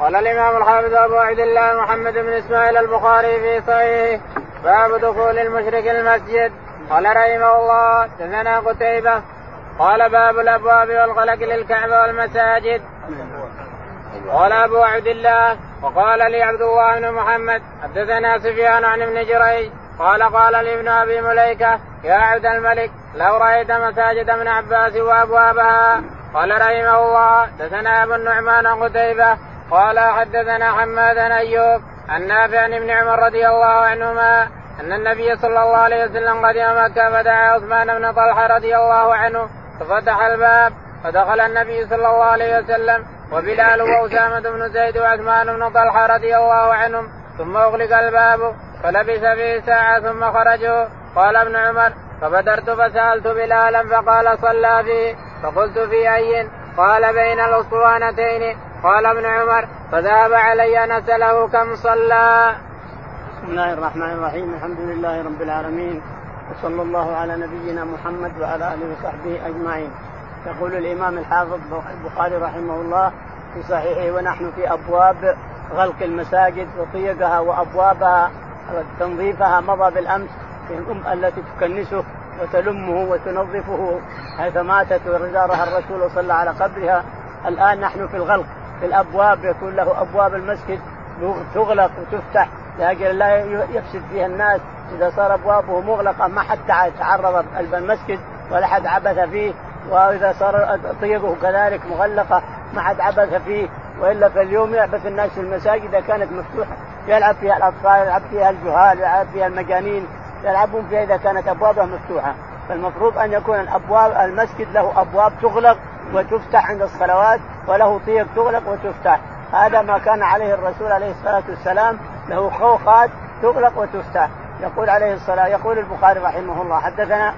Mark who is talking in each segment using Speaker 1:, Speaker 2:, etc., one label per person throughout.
Speaker 1: قال الإمام الحافظ أبو عبد الله محمد بن إسماعيل البخاري في صحيحه باب دخول المشرك المسجد. قال رحمه الله دثنا قتيبة. قال باب الأبواب والغلق للكعبة والمساجد. قال أبو عبد الله وقال لي عبد الله بن محمد حدثنا سفيان عن ابن جريج. قال قال لي ابن أبي مليكة يا عبد الملك لو رأيت مساجد ابن عباس وأبوابها. قال رحمه الله دثنا أبو النعمان قتيبة قال حدثنا حماد أيوب عن نافع عن ابن عمر رضي الله عنهما أن النبي صلى الله عليه وسلم قدم مكة فدعا عثمان بن طلحة رضي الله عنه ففتح الباب فدخل النبي صلى الله عليه وسلم وبلال وأسامة بن زيد وعثمان بن طلحة رضي الله عنهم ثم أغلق الباب فلبث فيه ساعة ثم خرجوا. قال ابن عمر فبدرت فسألت بلالا فقال صلى فيه فقلت في أي؟ قال بين الاسطوانتين قال ابن عمر فذهب علي ان اساله كم صلى.
Speaker 2: بسم الله الرحمن الرحيم الحمد لله رب العالمين وصلى الله على نبينا محمد وعلى آله وصحبه أجمعين. يقول الإمام الحافظ البخاري رحمه الله في صحيحه ونحن في أبواب غلق المساجد وطيقها وأبوابها تنظيفها مضى بالأمس في الام التي تكنسه وتلمه وتنظفه حيث ماتت وزارها الرسول صلى على قبرها الآن نحن في الغلق الأبواب يكون له أبواب المسجد تغلق وتفتح لأجل لا يفسد فيها الناس. إذا صار أبوابه مغلقة ما حد تعرض المسجد ولا حد عبث فيه. وإذا صار طيقه كذلك مغلقة ما حد عبث فيه. وإلا فاليوم يعبث الناس في المساجد إذا كانت مفتوحة. يلعب فيها الأطفال يلعب فيها الجهال يلعب فيها المجانين. يلعبون فيها إذا كانت أبوابها مفتوحة. فالمفروض أن يكون الأبواب المسجد له أبواب تغلق وتفتح عند الصلوات وله طيق تغلق وتفتح. هذا ما كان عليه الرسول عليه الصلاة والسلام. له خوخات تغلق وتفتح. يقول عليه الصلاه يقول البخاري رحمه الله. حدثنا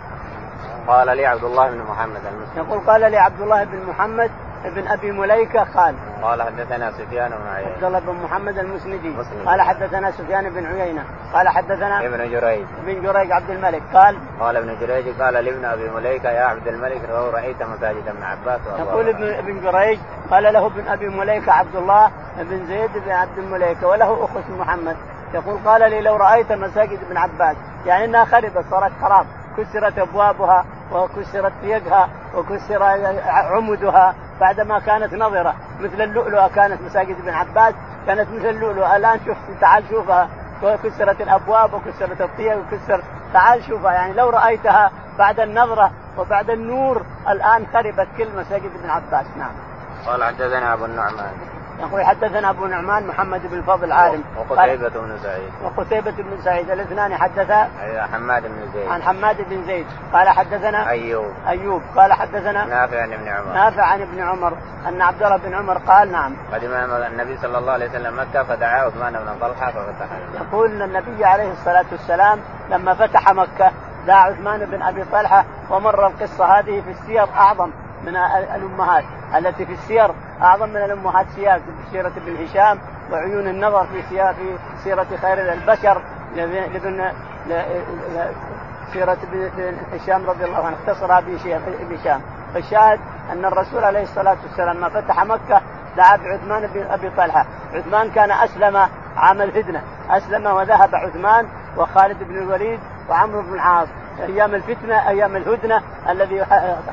Speaker 1: قال لي عبد الله بن محمد المسلم.
Speaker 2: يقول قال لي عبد الله بن محمد بن أبي مليكة قال.
Speaker 1: قال حدثنا سفيان بن عيينة.
Speaker 2: عبد الله بن محمد المسندي. مسلم. قال حدثنا سفيان بن عيينة. قال حدثنا
Speaker 1: ابن جريج.
Speaker 2: ابن جريج عبد الملك. قال
Speaker 1: قال ابن جريج قال لابن أبي مليكة يا عبد الملك لو رأيت مساجد ابن عباس
Speaker 2: يقول ابن ابن جريج قال له ابن أبي مليكة عبد الله بن زيد بن عبد المليكة وله اخو اسمه محمد. يقول قال لي لو رأيت مساجد ابن عباس يعني إنها خربت صارت خراب. كسرت أبوابها وكسرت يدها وكسر عمدها بعدما كانت نظرة مثل اللؤلؤة كانت مساجد ابن عباس كانت مثل اللؤلؤة. الآن شوف تعال شوفها. كسرت الأبواب وكسرت الطيب وكسر تعال شوفها. يعني لو رأيتها بعد النظرة وبعد النور الآن خربت كل مساجد ابن عباس. نعم.
Speaker 1: قال حدثنا أبو النعمان.
Speaker 2: يقول حدثنا أبو نعمان محمد بن الفضل عالم.
Speaker 1: وقتيبة بن سعيد.
Speaker 2: وقتيبة بن سعيد الاثنان حدثا؟
Speaker 1: حماد بن زيد.
Speaker 2: عن حماد بن زيد. قال حدثنا؟
Speaker 1: أيوب.
Speaker 2: أيوب. قال حدثنا؟
Speaker 1: نافع عن ابن عمر.
Speaker 2: نافع عن ابن عمر. أن عبد الله بن عمر قال نعم.
Speaker 1: قدم النبي صلى الله عليه وسلم مكة فدعا عثمان بن طلحة ففتح.
Speaker 2: يقول إن النبي عليه الصلاة والسلام لما فتح مكة دعا عثمان بن أبي طلحة ومر القصة هذه في السير أعظم من الأمهات. التي في السير أعظم من الأمهات سياق سيرة ابن هشام وعيون النظر في في سيرة خير البشر لابن سيرة ابن هشام رضي الله عنه اختصرها ابن هشام. فالشاهد أن الرسول عليه الصلاة والسلام ما فتح مكة دعا بعثمان بن أبي طلحة، عثمان كان أسلم عام الفتنة، أسلم وذهب عثمان وخالد بن الوليد وعمرو بن العاص. أيام الفتنه أيام الهدنة الذي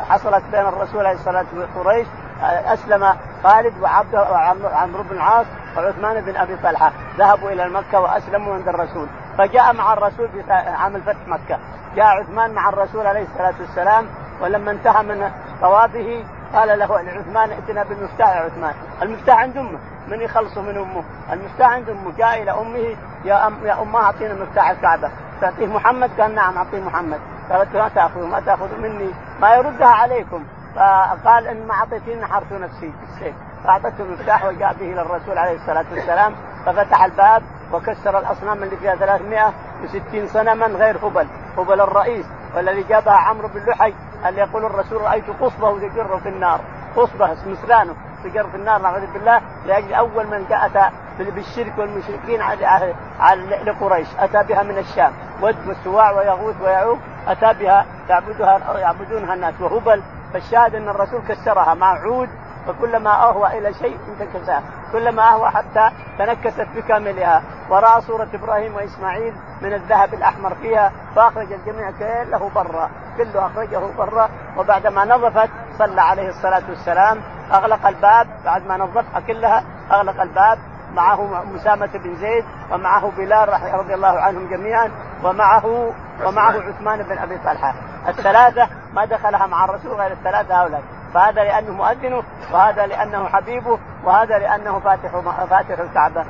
Speaker 2: حصلت بين الرسول عليه الصلاة والسلام وقريش أسلم خالد وعبد وعمرو بن العاص وعثمان بن أبي طلحة. ذهبوا إلى مكة وأسلموا عند الرسول. فجاء مع الرسول في عام الفتح مكة. جاء عثمان مع الرسول عليه الصلاة والسلام ولما انتهى من طوافه قال له عثمان ائتنا بالمفتاح يا عثمان. المفتاح عند أمه. من يخلصه من أمه؟ المفتاح عند أمه. جاء إلى أمه يا ام يا أمه أعطينا مفتاح الكعبة. تعطيه محمد قال نعم أعطيه محمد. قالت ما تاخذ ما تاخذ مني ما يردها عليكم. فقال إن ما اعطيتني حرت نفسي. بالسيف فأعطته المفتاح وجاء به إلى الرسول عليه الصلاة والسلام ففتح الباب وكسر الأصنام اللي فيها 360 صنما غير هبل. هبل الرئيس والذي جابها عمرو بن لحي اللي يقول الرسول رأيت قصبة تجر في النار. قصبة مسرانه تجر في النار نعوذ بالله. لأجل أول من جاء بالشرك والمشركين على لقريش. أتى بها من الشام. ود والسواع ويغوث ويعوق أتى بها يعبدها يعبدونها الناس. وهبل فالشاهد أن الرسول كسرها مع عود فكلما أهوى إلى شيء انتكسها كلما أهوى حتى تنكست بكاملها. وراى صوره إبراهيم وإسماعيل من الذهب الأحمر فيها فأخرج الجميع كله برا. كله أخرجه برا. وبعدما نظفت صلى عليه الصلاة والسلام. أغلق الباب. بعد ما نظفها كلها أغلق الباب. معه مسامة بن زيد ومعه بلال رضي الله عنهم جميعا ومعه ومعه عثمان بن أبي طلحة. الثلاثة ما دخلها مع الرسول غير الثلاثة هؤلاء. فهذا لأنه مؤذنه وهذا لأنه حبيبه وهذا لأنه فاتح فاتح الكعبة.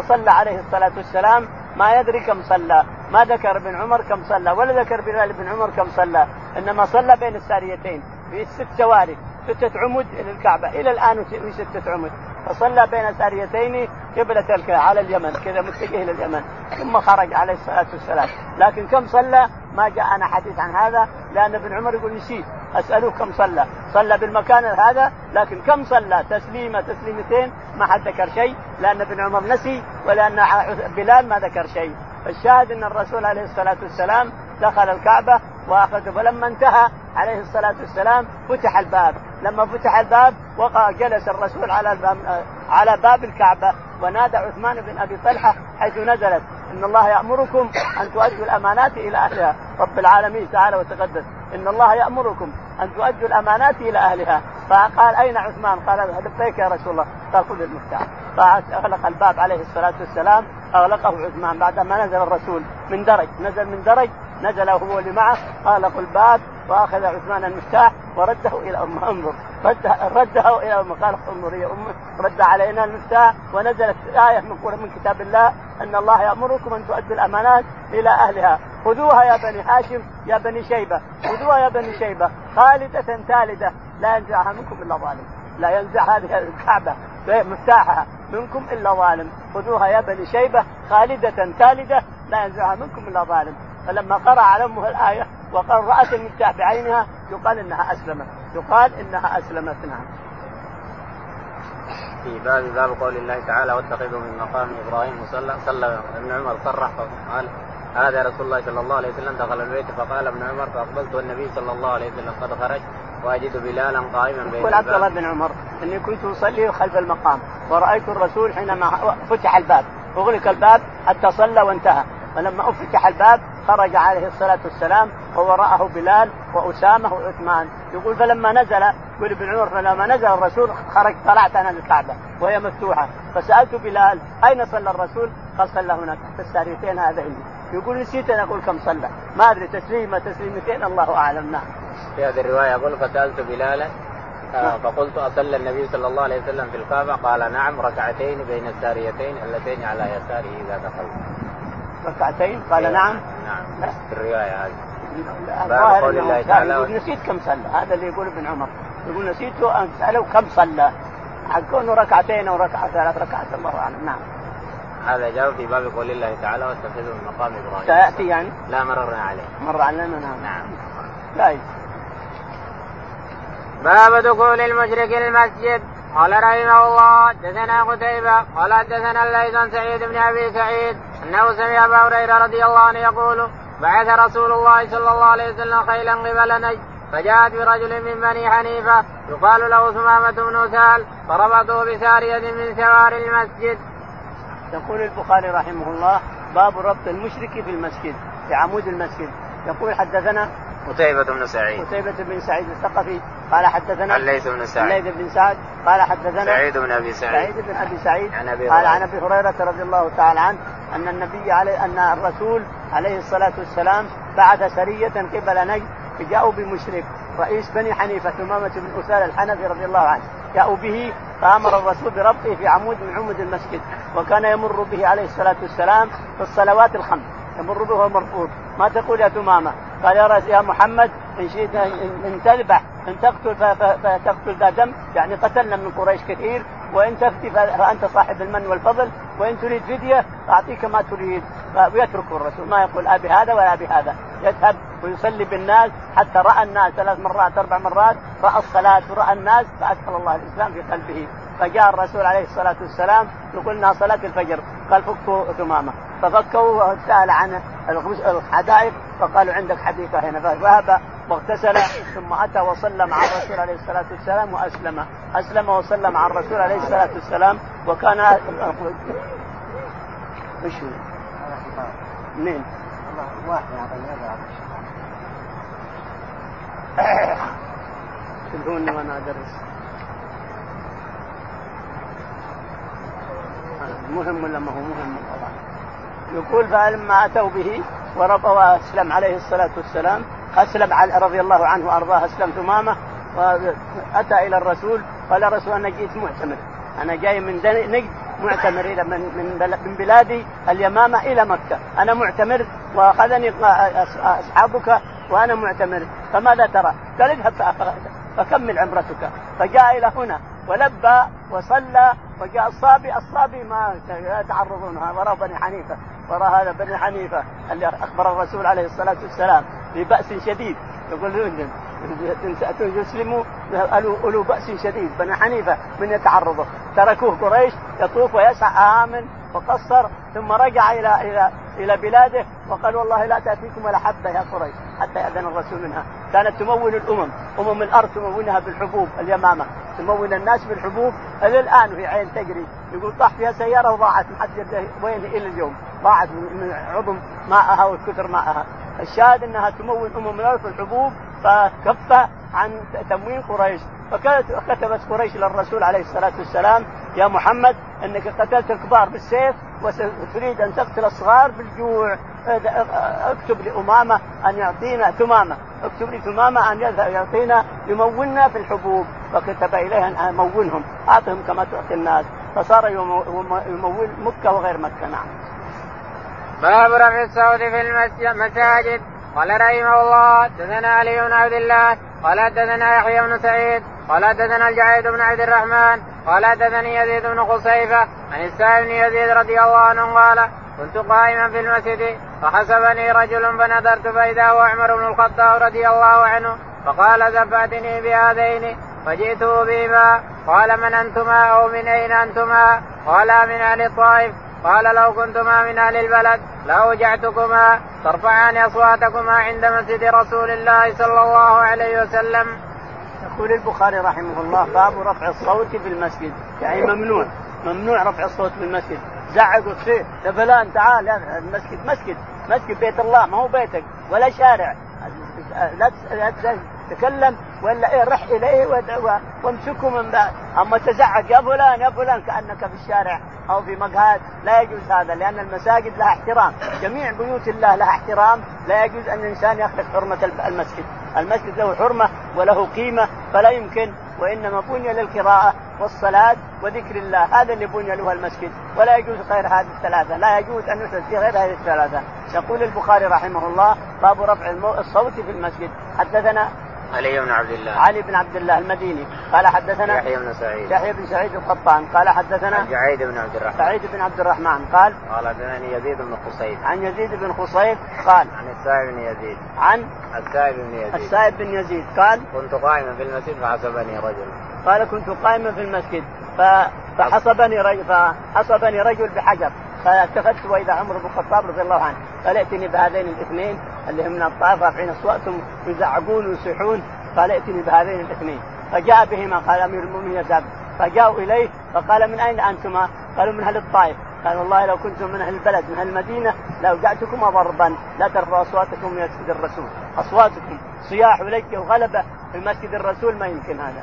Speaker 2: فصلى عليه الصلاة والسلام ما يدري كم صلى. ما ذكر ابن عمر كم صلى ولا ذكر بلال بن عمر كم صلى. إنما صلى بين الساريتين في ست سواري ستة عمد إلى الكعبة. إلى الآن في ستة عمد فصلى بين ساريتين قبلة على اليمن. كذا متجه إلى اليمن. ثم خرج عليه الصلاة والسلام. لكن كم صلى؟ ما جاءنا حديث عن هذا. لأن ابن عمر يقول نسيت. أسأله كم صلى. صلى بالمكان هذا. لكن كم صلى؟ تسليمة تسليمتين. ما حد ذكر شيء. لأن ابن عمر نسي. ولأن بلال ما ذكر شيء. الشاهد أن الرسول عليه الصلاة والسلام دخل الكعبة وأخذ. فلما انتهى عليه الصلاة والسلام فتح الباب، لما فتح الباب وقع جلس الرسول على الباب على باب الكعبة ونادى عثمان بن أبي طلحة حيث نزلت إن الله يأمركم أن تؤدوا الأمانات إلى أهلها، رب العالمين تعالى وتقدس، إن الله يأمركم أن تؤدوا الأمانات إلى أهلها، فقال أين عثمان؟ قال لبيك يا رسول الله، قال خذ المفتاح، فأغلق الباب عليه الصلاة والسلام أغلقه عثمان بعدما نزل الرسول من درج، نزل من درج نزل هو اللي معه اغلقوا الباب وأخذ عثمان المفتاح ورده إلى أمه. انظر رده رده إلى أمه. قال انظر يا أمه رد علينا المفتاح ونزلت آية من من كتاب الله أن الله يأمركم أن تؤدوا الأمانات إلى أهلها. خذوها يا بني هاشم يا بني شيبة. خذوها يا بني شيبة. خالدة ثالده لا ينزعها منكم إلا ظالم. لا ينزع هذه الكعبة مفتاحها منكم إلا ظالم. خذوها يا بني شيبة. خالدة ثالده لا ينزعها منكم إلا ظالم. فلما قرأ على أمه الآية وقال رأت المفتاح بعينها يقال إنها أسلمت. يقال إنها أسلمت نعم.
Speaker 1: في باب باب قول الله تعالى واتخذوا من مقام إبراهيم مصلى صلى ابن عمر صرح فقال هذا رسول الله صلى الله عليه وسلم دخل البيت فقال ابن عمر فاقبلت والنبي صلى الله عليه وسلم قد خرج وأجد بلالا قائما بين
Speaker 2: يقول عبد الله بن عمر إني كنت أصلي خلف المقام ورأيت الرسول حينما فتح الباب أغلق الباب حتى صلى وانتهى فلما أفتح الباب خرج عليه الصلاة والسلام ووراءه بلال وأسامة وعثمان. يقول فلما نزل يقول ابن عمر فلما نزل الرسول خرج طلعت أنا للكعبة وهي مفتوحة. فسألت بلال أين صلى الرسول؟ قال صلى هناك في الساريتين هذين؟ يقول نسيت أن أقول كم صلى. ما أدري تسليمه تسليمتين الله أعلم. نعم.
Speaker 1: في هذه الرواية يقول فسألت بلالا نعم. فقلت أصلى النبي صلى الله عليه وسلم في الكعبة؟ قال نعم ركعتين بين الساريتين اللتين على يساره إذا دخل.
Speaker 2: ركعتين؟ قال نعم.
Speaker 1: نعم. في الرواية هذه.
Speaker 2: باب قول الله تعالى يقول نسيت كم صلى. هذا اللي يقول ابن عمر. يقول نسيت أن اساله كم صلى. كونه ركعتين أو ركعة ثلاث ركعات الله أعلم. نعم.
Speaker 1: هذا جاء في باب قول الله تعالى واتخذوا من مقام إبراهيم.
Speaker 2: سيأتي يعني؟
Speaker 1: لا مررنا عليه.
Speaker 2: مر علينا نعم.
Speaker 1: نعم.
Speaker 2: لا.
Speaker 1: باب دخول المشرك المسجد قال رحمه الله حدثنا قتيبة قال حدثنا الليث سعيد بن أبي سعيد. أنه سمع أبا هريرة رضي الله عنه يقول بعث رسول الله صلى الله عليه وسلم خيلا قبل نجد فجاءت برجل من بني حنيفة يقال له ثمامة بن سهل فربطه بسارية من سوار المسجد.
Speaker 2: يقول البخاري رحمه الله باب ربط المشرك في المسجد في عمود المسجد. يقول حدثنا
Speaker 1: قتيبة بن سعيد.
Speaker 2: قتيبة بن سعيد الثقفي قال حدثنا
Speaker 1: الليث بن سعد.
Speaker 2: الليث بن سعد قال حدثنا
Speaker 1: سعيد بن أبي سعيد.
Speaker 2: سعيد بن أبي سعيد
Speaker 1: عن أبي
Speaker 2: قال عن أبي هريرة رضي الله تعالى عنه أن النبي عليه أن الرسول عليه الصلاة والسلام بعث سرية قبل نجد جاءوا بمشرك. رئيس بني حنيفة ثمامة بن أسال الحنفي رضي الله عنه جاءوا به فأمر الرسول بربطه في عمود من عمود المسجد وكان يمر به عليه الصلاة والسلام في الصلوات الخمس. يمر به مرفوض. ما تقول يا ثمامة؟ قال يا يا محمد إن شئت ان تذبح إن تقتل فتقتل ذا دم يعني قتلنا من قريش كثير وإن تفتي فأنت صاحب المن والفضل وإن تريد فدية فاعطيك ما تريد. ويترك الرسول. ما يقول أبي هذا ولا أبي هذا. يذهب ويصلي بالناس حتى رأى الناس ثلاث مرات أربع مرات رأى الصلاة وراى الناس فأدخل الله الإسلام في قلبه. فجاء الرسول عليه الصلاة والسلام يقول إنها صلاة الفجر. قال فكوا ثمامه ففكوا وسأل عن الحدائق. فقالوا عندك حديقة هنا. فذهب واغتسل ثم أتى وصلى مع الرسول عليه الصلاة والسلام وأسلم. أسلم وصلى مع الرسول عليه الصلاة والسلام. وكان وش هو؟ منين؟ واحد تدعوني وأنا أدرس. مهم ولا ما هو مهم؟ يقول فلما اتوا به ورب واسلم عليه الصلاة والسلام؟ أسلم رضي الله عنه وأرضاه اسلم ثمامه وأتى إلى الرسول قال الرسول أنا جيت معتمر أنا جاي من نجد معتمر إلى من من من بلادي اليمامة إلى مكة. أنا معتمر وأخذني أصحابك وأنا معتمر. فماذا ترى؟ قال اذهب فكمل عمرتك. فجاء إلى هنا ولبى وصلى وجاء الصابي الصابي ما يتعرضون. وراء بني حنيفة. وراء هذا بني حنيفة اللي أخبر الرسول عليه الصلاة والسلام ببأس شديد. يقول تسلموا أولو بأس شديد. بني حنيفة من يتعرضه تركوه قريش يطوف ويسعى آمن وقصر ثم رجع إلى إلى إلى بلاده وقال والله لا تأتيكم ولا حبة يا قريش حتى يأذن الرسول منها. كانت تمون الأمم. أمم الأرض تمونها بالحبوب اليمامة. تمون الناس بالحبوب. إلى الان في عين تجري. يقول طاح فيها سيارة وضاعت. ما حد وين إلى اليوم. ضاعت من عظم ماءها وكثر ماءها. الشاهد إنها تمون أمم الأرض بالحبوب. فكف عن تموين قريش. فكتبت قريش للرسول عليه الصلاة والسلام يا محمد إنك قتلت الكبار بالسيف وتريد أن تقتل الصغار بالجوع. اكتب لأمامة أن يعطينا ثمامه اكتب لي ثمامه ان يعطينا يمونا في الحبوب. فكتب اليها أن امونهم أعطهم كما تعطي الناس. فصار يمول مكة وغير مكة. نعم.
Speaker 1: باب رفع الصوت في المساجد. قال رحمه الله دثنا علي بن عبد الله قال دثنا يحيى بن سعيد قال دثنا الجعيد بن عبد الرحمن قال حدثني يزيد بن خصيفة عن السائب بن يزيد رضي الله عنه قال كنت قائما في المسجد فحسبني رجل فنظرت فإذا هو عمر بن الخطاب رضي الله عنه فقال زفاتني بهذين فجئته بهما قال من أنتما أو من أين أنتما؟ قال من أهل الطائف قال لو كنتما من أهل البلد لأوجعتكما ترفعان أصواتكما عند مسجد رسول الله صلى الله عليه وسلم.
Speaker 2: يقول البخاري رحمه الله باب رفع الصوت في المسجد. يعني ممنوع ممنوع رفع الصوت في المسجد. تصير يا فلان تعال المسجد مسجد مسجد بيت الله ما هو بيتك ولا شارع. لا تكلم ولا إيه رح إليه وامسكه من بعد. أما تزعق يا فلان يا فلان كأنك في الشارع أو في مقهى. لا يجوز هذا لأن المساجد لها احترام. جميع بيوت الله لها احترام. لا يجوز أن الإنسان يخلق حرمة المسجد. المسجد له حرمة وله قيمة فلا يمكن. وإنما بني للقراءة والصلاة وذكر الله. هذا اللي بني له المسجد. ولا يجوز غير هذه الثلاثة. لا يجوز أن يحدث في غير هذه الثلاثة. يقول البخاري رحمه الله باب رفع الصوت في المسجد. حدثنا
Speaker 1: علي بن عبد الله.
Speaker 2: علي بن عبد الله المديني. قال حدثنا
Speaker 1: يحيى بن سعيد.
Speaker 2: يحيى بن سعيد القطان. قال حدثنا
Speaker 1: سعيد بن عبد الرحمن.
Speaker 2: سعيد بن عبد الرحمن. قال
Speaker 1: قال حدثني يزيد بن قصيد
Speaker 2: عن يزيد بن قصيد قال
Speaker 1: عن السائب بن يزيد.
Speaker 2: عن
Speaker 1: السائب بن يزيد.
Speaker 2: السائب بن يزيد. قال
Speaker 1: كنت قائما في المسجد فحسبني رجل.
Speaker 2: قال كنت قائما في المسجد. فحسبني رجل فحسبني رجل بحجر. فالتفت واذا عمر بن الخطاب رضي الله عنه. قال ائتني بهذين الاثنين اللي هم من الطائف رافعين أصواتهم يزعقون ويصيحون. قال ائتني بهذين الاثنين. فجاء بهما قال أمير المؤمنين يذهب فجاءوا إليه فقال من أين أنتما؟ قالوا من أهل الطائف. قال والله لو كنتم من أهل البلد من أهل المدينة لاوجعتكما ضربا لا ترفعوا أصواتكم في مسجد الرسول. أصواتكم صياح ولجه وغلبة في مسجد الرسول ما يمكن هذا.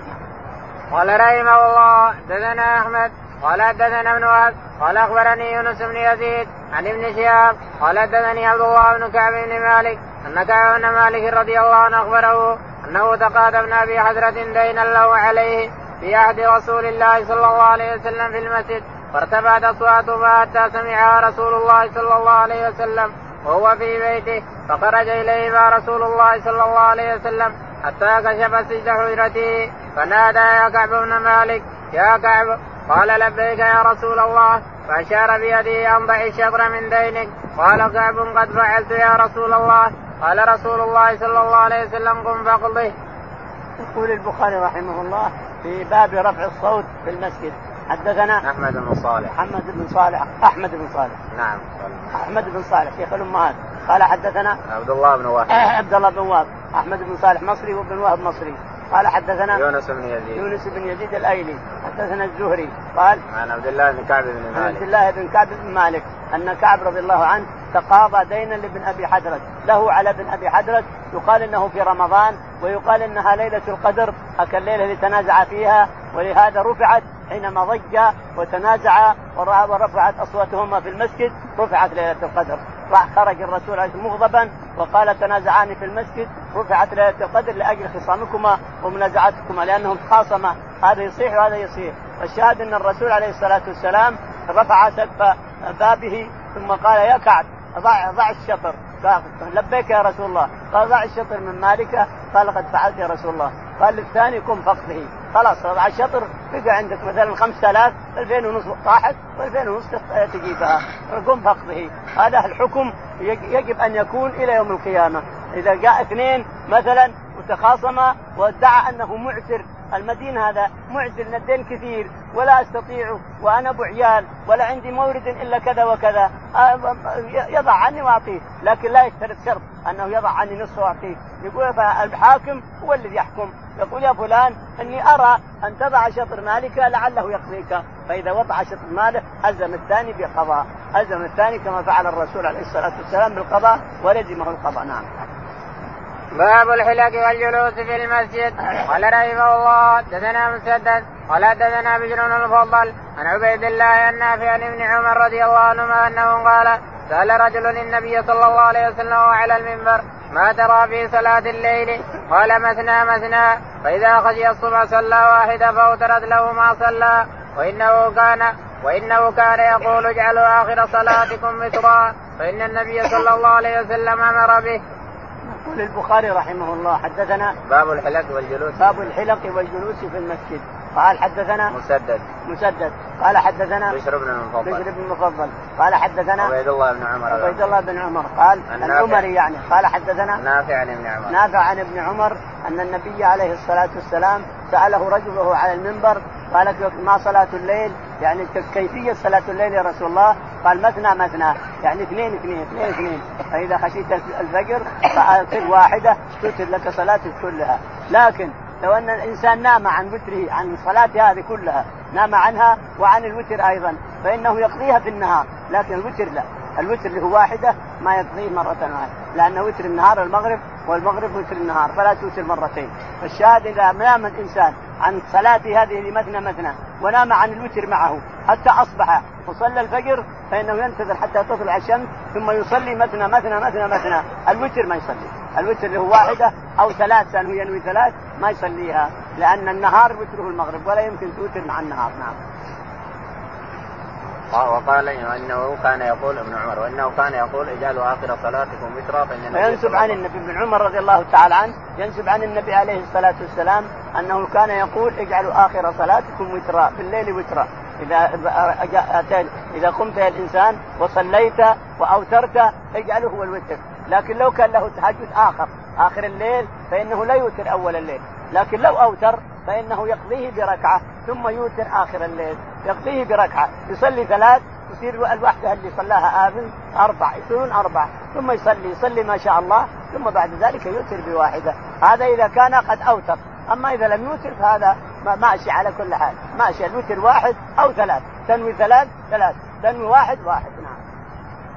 Speaker 1: قال رحمه الله دثنا أحمد قال حدثنا ابن وهب قال أخبرني يونس بن يزيد عن ابن شهاب قال حدثني عبد الله بن كعب بن مالك أن كعب بن مالك رضي الله عنه أخبره أنه تقادمنا في حضرة دينا له عليه في عهد رسول الله صلى الله عليه وسلم في المسجد فارتفعت اصواتهما حتى سمعها رسول الله صلى الله عليه وسلم وهو في بيته فخرج اليهما رسول الله صلى الله عليه وسلم حتى كشف سجد حجرته فنادى يا كعب بن مالك يا كعب قال لبيك يا رسول الله فأشار بيده ان ضع الشطر من دينك. قال كعب قد فعلت يا رسول الله. قال رسول الله صلى الله عليه وسلم قم فاقضه.
Speaker 2: يقول البخاري رحمه الله في باب رفع الصوت في المسجد. حدثنا
Speaker 1: أحمد بن صالح.
Speaker 2: أحمد بن صالح. أحمد بن صالح.
Speaker 1: نعم
Speaker 2: أحمد بن صالح. شيخ الامهات قال حدثنا
Speaker 1: عبد الله بن وهب
Speaker 2: عبد الله بن وهب أحمد بن صالح مصري وابن وهب مصري. قال حدثنا
Speaker 1: يونس بن يزيد.
Speaker 2: يونس بن يزيد الأيلي. حدثنا الزهري. قال
Speaker 1: عن عبد الله بن كعب بن مالك
Speaker 2: عبد الله بن كعب بن مالك أن كعب رضي الله عنه تقاضى دينا لابن أبي حدرد له على ابن أبي حدرد يقال إنه في رمضان ويقال إنها ليلة القدر هكا الليلة اللي تنازع فيها ولهذا رفعت حينما ضج وتنازع ورفعت أصواتهما في المسجد رفعت ليلة القدر. راح خرج الرسول عليه مغضبا وقال تنازعان في المسجد. رفعت ليلة القدر لأجل خصامكما ومنازعتكما لأنهم تخاصما هذا يصيح وهذا يصيح. والشاهد أن الرسول عليه الصلاة والسلام رفع سقف بابه ثم قال يا كعب ضع ضع الشطر. لبيك يا رسول الله. قال ضع الشطر من مالك. قال قد فعلت يا رسول الله. قال للثاني قم فقده خلاص ضع الشطر بقى عندك مثلا 5000 2000 ونص طاحت و2000 ونص تجيبها. قم فقده هذا الحكم يجب أن يكون إلى يوم القيامة. إذا جاء اثنين مثلا وتخاصما وادعى أنه معسر المدين هذا معزل من الدين كثير ولا أستطيع وأنا أبو عيال ولا عندي مورد إلا كذا وكذا. يضع عني وأعطيه لكن لا يشترط شرط أنه يضع عني نصف وأعطيه. يقول الحاكم هو الذي يحكم. يقول يا فلان إني أرى أن تضع شطر مالك لعله يقضيك. فإذا وضع شطر ماله ألزم الثاني بقضاء. ألزم الثاني كما فعل الرسول عليه الصلاة والسلام بالقضاء ولزمه القضاء. نعم.
Speaker 1: باب الحلق والجلوس في المسجد. قال رحمه الله دثنا مسدد قال دثنا بشر المفضل عن عبيد الله النافع عن ابن عمر رضي الله عنهما أنه قال سأل رجل النبي صلى الله عليه وسلم على المنبر ما ترى في صلاة الليل؟ قال مثنى مثنى فإذا خشي الصبح صلى واحدة فأوترت له ما صلى وإنه كان وإنه كان يقول اجعلوا آخر صلاتكم مترا فإن النبي صلى الله عليه وسلم أمر به.
Speaker 2: يقول البخاري رحمه الله حدثنا
Speaker 1: باب الحلق والجلوس.
Speaker 2: باب الحلق والجلوس في المسجد. قال حدثنا
Speaker 1: مسدد.
Speaker 2: مسدد. قال حدثنا
Speaker 1: بشر بن المفضل.
Speaker 2: بشر بن المفضل. قال حدثنا
Speaker 1: عبيد الله بن عمر.
Speaker 2: عبيد الله بن عمر. قال العمري يعني. قال حدثنا
Speaker 1: نافع عن ابن عمر.
Speaker 2: نافع عن ابن عمر أن النبي عليه الصلاة والسلام سأله رجل وهو على المنبر قال ما صلاة الليل؟ يعني كيفية صلاة الليل يا رسول الله؟ قال مثنى مثنى. يعني اثنين اثنين اثنين اثنين. فإذا خشيت الفجر فأوتر واحدة توتر لك صلاتك كلها، لكن لو أن الإنسان نام عن وتره عن صلاته هذه كلها نام عنها وعن الوتر أيضا فإنه يقضيها في النهار لكن الوتر لا. الوتر اللي هو واحدة ما يقضيه مرة واحدة لأن وتر النهار المغرب والمغرب وتر النهار فلا توتر مرتين. فالشاهد إذا نام الإنسان عن صلاته هذه مثنى مثنى ونام عن الوتر معه حتى أصبح وصلى الفجر فإنه ينتظر حتى تطلع الشمس ثم يصلي مثنى مثنى مثنى مثنى الوتر ما يصلي. الوتر اللي هو واحدة أو ثلاث كان هو ينوي ثلاث ما يصليها لأن النهار وتره المغرب ولا يمكن توتر مع النهار نعم.
Speaker 1: وقال إنه كان يقول ابن عمر وإنه كان يقول اجعلوا آخر صلاتكم وترا فإن
Speaker 2: فينسب عن النبي ابن عمر رضي الله تعالى عنه ينسب عن النبي عليه الصلاة والسلام أنه كان يقول اجعلوا آخر صلاتكم وترا بالليل وترا. إذا إذا قمت يا الإنسان وصليت وأوترت اجعله هو الوتر. لكن لو كان له تهجد آخر آخر الليل فإنه لا يوتر أول الليل. لكن لو أوتر فإنه يقضيه بركعة ثم يوتر آخر الليل. يقضيه بركعة. يصلي ثلاث تصير الوحدة اللي صلاها آمن أربع يصيرون أربع. ثم يصلي يصلي ما شاء الله ثم بعد ذلك يوتر بواحدة. هذا إذا كان قد أوتر. أما إذا لم يوتر فهذا ماشي على كل حال. ماشي الوتر واحد أو ثلاث. تنوي ثلاث ثلاث. تنوي واحد واحد. نعم.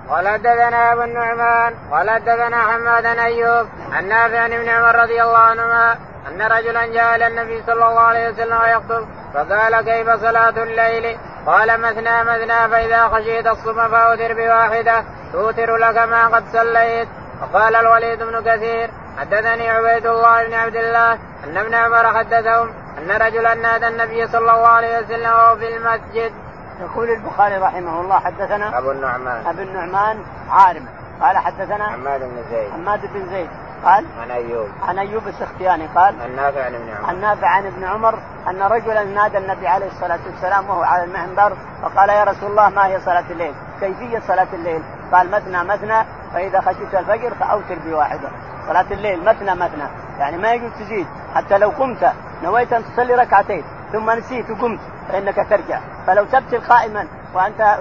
Speaker 1: قال حدثنا أبو النعمان قال حدثنا حماد أيوب عن نافع ابن عمر رضي الله عنهما أن رجلا جاء إلى النبي صلى الله عليه وسلم يخطب فقال كيف صلاة الليل؟ قال مثنى مثنى فإذا خشيت الصبح فأوتر بواحدة توتر لك ما قد صليت وقال الوليد بن كثير حدثني عبيد الله بن عبد الله أن ابن عمر حدثهم أن رجلا نادى النبي صلى الله عليه وسلم وهو في المسجد
Speaker 2: يقول البخاري رحمه الله حدثنا
Speaker 1: أبو النعمان.
Speaker 2: أبو النعمان عارم قال حدثنا
Speaker 1: حماد بن زيد.
Speaker 2: حماد بن زيد. قال
Speaker 1: عن أيوب.
Speaker 2: عن أيوب السختياني. قال
Speaker 1: عن نافع عن ابن عمر.
Speaker 2: عن نافع عن ابن عمر أن رجلا نادى النبي عليه الصلاة والسلام وهو على المنبر فقال يا رسول الله ما هي صلاة الليل؟ كيفية صلاة الليل؟ قال مثنى مثنى فإذا خشيت الفجر فأوتر بواحدة. صلاة الليل مثنى مثنى يعني ما يجوز تزيد. حتى لو قمت نويت أن تصلي ركعتين ثم نسيت وقمت. فإنك ترجع. فلو تبتل قائما وأنت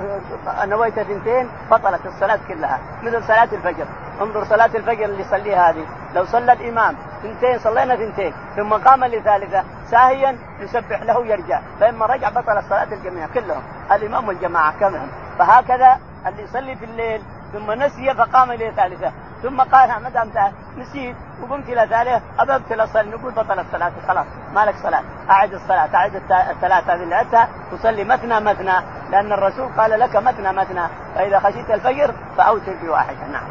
Speaker 2: نويت اثنتين بطلت الصلاة كلها. مثل صلاة الفجر. انظر صلاة الفجر اللي يصليها هذه. لو صلى الإمام ثنتين صلينا ثنتين. ثم قام لثالثة ساهيا يسبح له يرجع فإما رجع بطل الصلاة الجميع كلهم الإمام والجماعة كلهم. فهكذا اللي يصلي في الليل ثم نسي فقام لثالثة. ثم قال ما دام نسيت وقمت إلى ثالثه اببت الاصل نقول بطل الصلاة خلاص ما لك صلاة أعد الصلاة أعد الثلاثة اللي عدتها تصلي مثنى مثنى لأن الرسول قال لك مثنى مثنى فإذا خشيت الفجر فأوتر بواحده نعم.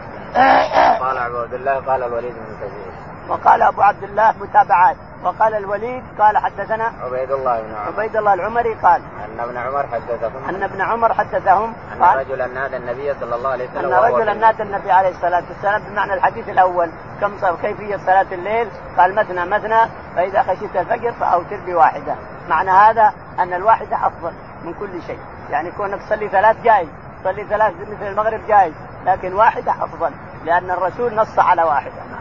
Speaker 1: قال عبد الله قال الوليد بن كثير
Speaker 2: وقال أبو عبد الله متابعات. وقال الوليد قال حدثنا
Speaker 1: عبيد الله بن عمر
Speaker 2: عبيد الله العمري قال
Speaker 1: أن ابن عمر حدثهم.
Speaker 2: أن ابن عمر حدثهم
Speaker 1: أن رجلا نادى النبي صلى الله عليه وسلم
Speaker 2: أن رجلا نادى النبي عليه الصلاة والسلام بمعنى الحديث الأول. كم صار كيفية صلاة الليل؟ قال مثنى مثنى فإذا خشيت الفجر فأوتر بواحدة. معنى هذا أن الواحدة أفضل من كل شيء. يعني كونك تصلي ثلاث جائز. تصلي ثلاث مثل المغرب جائز. لكن واحدة أفضل. لأن الرسول نص على واحدة.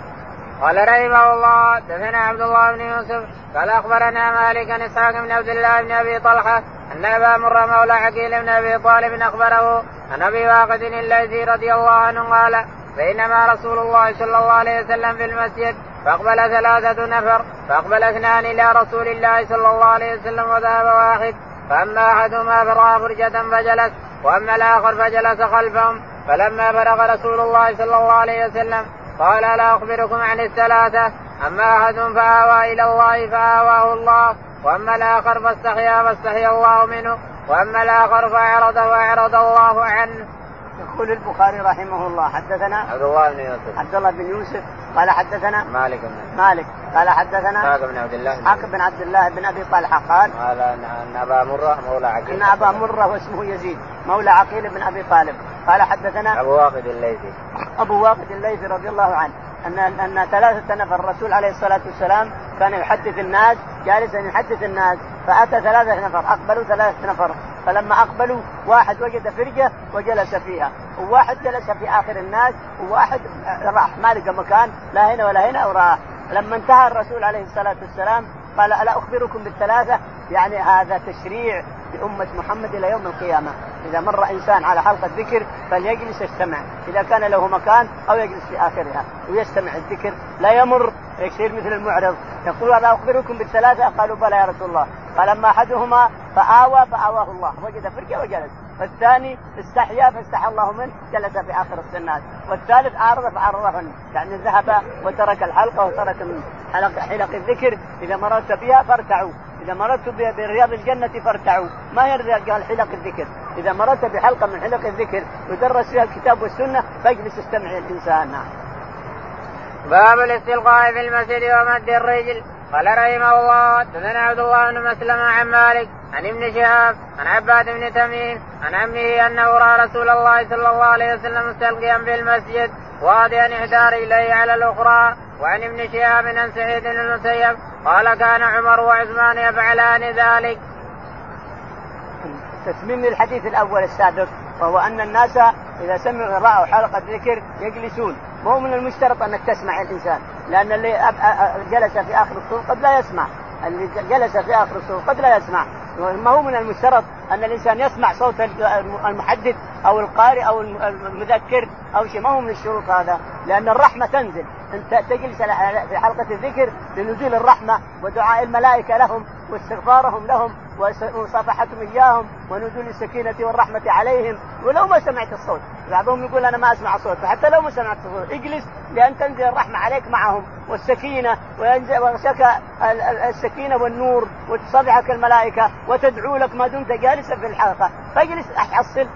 Speaker 1: قال رحمه الله دثنا عبد الله بن يوسف قال أخبرنا مالك عن إسحاق بن عبد الله بن أبي طلحة أن أبا مر مولى عقيل بن أبي طالب أخبره عن أبي واقد الليثي رضي الله عنه قال بينما رسول الله صلى الله عليه وسلم في المسجد فاقبل ثلاثة نفر فاقبل اثنان إلى رسول الله صلى الله عليه وسلم وذهب واحد فأما أحدهما فرأى فرجة فجلس وأما الآخر فجلس خلفهم فلما فرغ رسول الله صلى الله عليه وسلم قال لا أخبركم عن الثلاثة. أما أحد فآوى إلى الله فآواه الله. وأما الآخر فاستحيا فاستحيا الله منه. وأما الآخر فأعرض فأعرض الله عنه.
Speaker 2: يقول البخاري رحمه الله حدثنا
Speaker 1: عبد الله بن يوسف.
Speaker 2: عبد الله بن يوسف قال حدثنا
Speaker 1: مالك بن
Speaker 2: مالك قال حدثنا
Speaker 1: اسحاق بن عبد الله
Speaker 2: اسحاق بن عبد الله بن أبي طلحة قال
Speaker 1: قال إن أبا مرة مولى عقيل.
Speaker 2: إن أبا مرة واسمه يزيد مولى عقيل بن أبي طالب قال حدثنا
Speaker 1: أبو واقد الليثي.
Speaker 2: أبو واقد الليثي رضي الله عنه. ان أن ثلاثة نفر الرسول عليه الصلاة والسلام كان يحدث الناس جالسا يحدث الناس فأتى ثلاثة نفر أقبلوا ثلاثة نفر فلما أقبلوا واحد وجد فرجة وجلس فيها وواحد جلس في آخر الناس وواحد راح ما لقى مكان لا هنا ولا هنا وراح. لما انتهى الرسول عليه الصلاة والسلام قال ألا أخبركم بالثلاثة؟ يعني هذا تشريع لأمة محمد إلى يوم القيامة. إذا مر إنسان على حلقة ذكر فليجلس يستمع. إذا كان له مكان أو يجلس في آخرها ويستمع الذكر لا يمر. يصير مثل المعرض. يقول ألا أخبركم بالثلاثة؟ قالوا بلى يا رسول الله. قال أما أحدهما فآوى فآواه الله. وجد فرجة وجلس. والثاني استحيا فاستحى الله منه جلس في آخر السنات والثالث اعرض فاعرضه يعني ذهب وترك الحلقة وترك حلق حلق الذكر إذا مررت بها فارتعوا. إذا مررت برياض الجنة فارتعوا. ما يرضى قال حلق الذكر. إذا مررت بحلقة من حلق الذكر يدرس فيها الكتاب والسنة فاجلس استمع الإنسان. نعم.
Speaker 1: باب الاستلقاء في المسجد ومد الرجل. قال رحمه الله حدثنا عبد الله بن مسلم عن مالك عن ابن شهاب عن عباد بن تميم عن عمه أنه رأى رسول الله صلى الله عليه وسلم مستلقيا في المسجد واضيا احدى رجليه على الأخرى. وعن ابن شهاب عن سعيد بن المسيب قال كان عمر وعثمان يفعلان ذلك.
Speaker 2: تسميم الحديث الأول السابق وهو أن الناس إذا سمعوا رأوا حلقة ذكر يجلسون. مو من المشترط أنك تسمع الإنسان لأن اللي جلس في آخر الصوت قد لا يسمع. اللي جلس في آخر الصوت قد لا يسمع. ما هو من المشترط أن الإنسان يسمع صوت المحدث أو القارئ أو المذكر أو شيء. ما هو من الشروط هذا؟ لأن الرحمة تنزل. أنت تجلس في حلقة الذكر لنزول الرحمة ودعاء الملائكة لهم. واستغفارهم لهم ومصافحتهم إياهم ونزول السكينة والرحمة عليهم. ولو ما سمعت الصوت. بعضهم يقول أنا ما أسمع الصوت فحتى لو ما سمعت الصوت اجلس لأن تنزل الرحمة عليك معهم. والسكينة ويغشك السكينة والنور وتصافحك الملائكة وتدعو لك ما دمت جالسا في الحلقة. فاجلس تحصل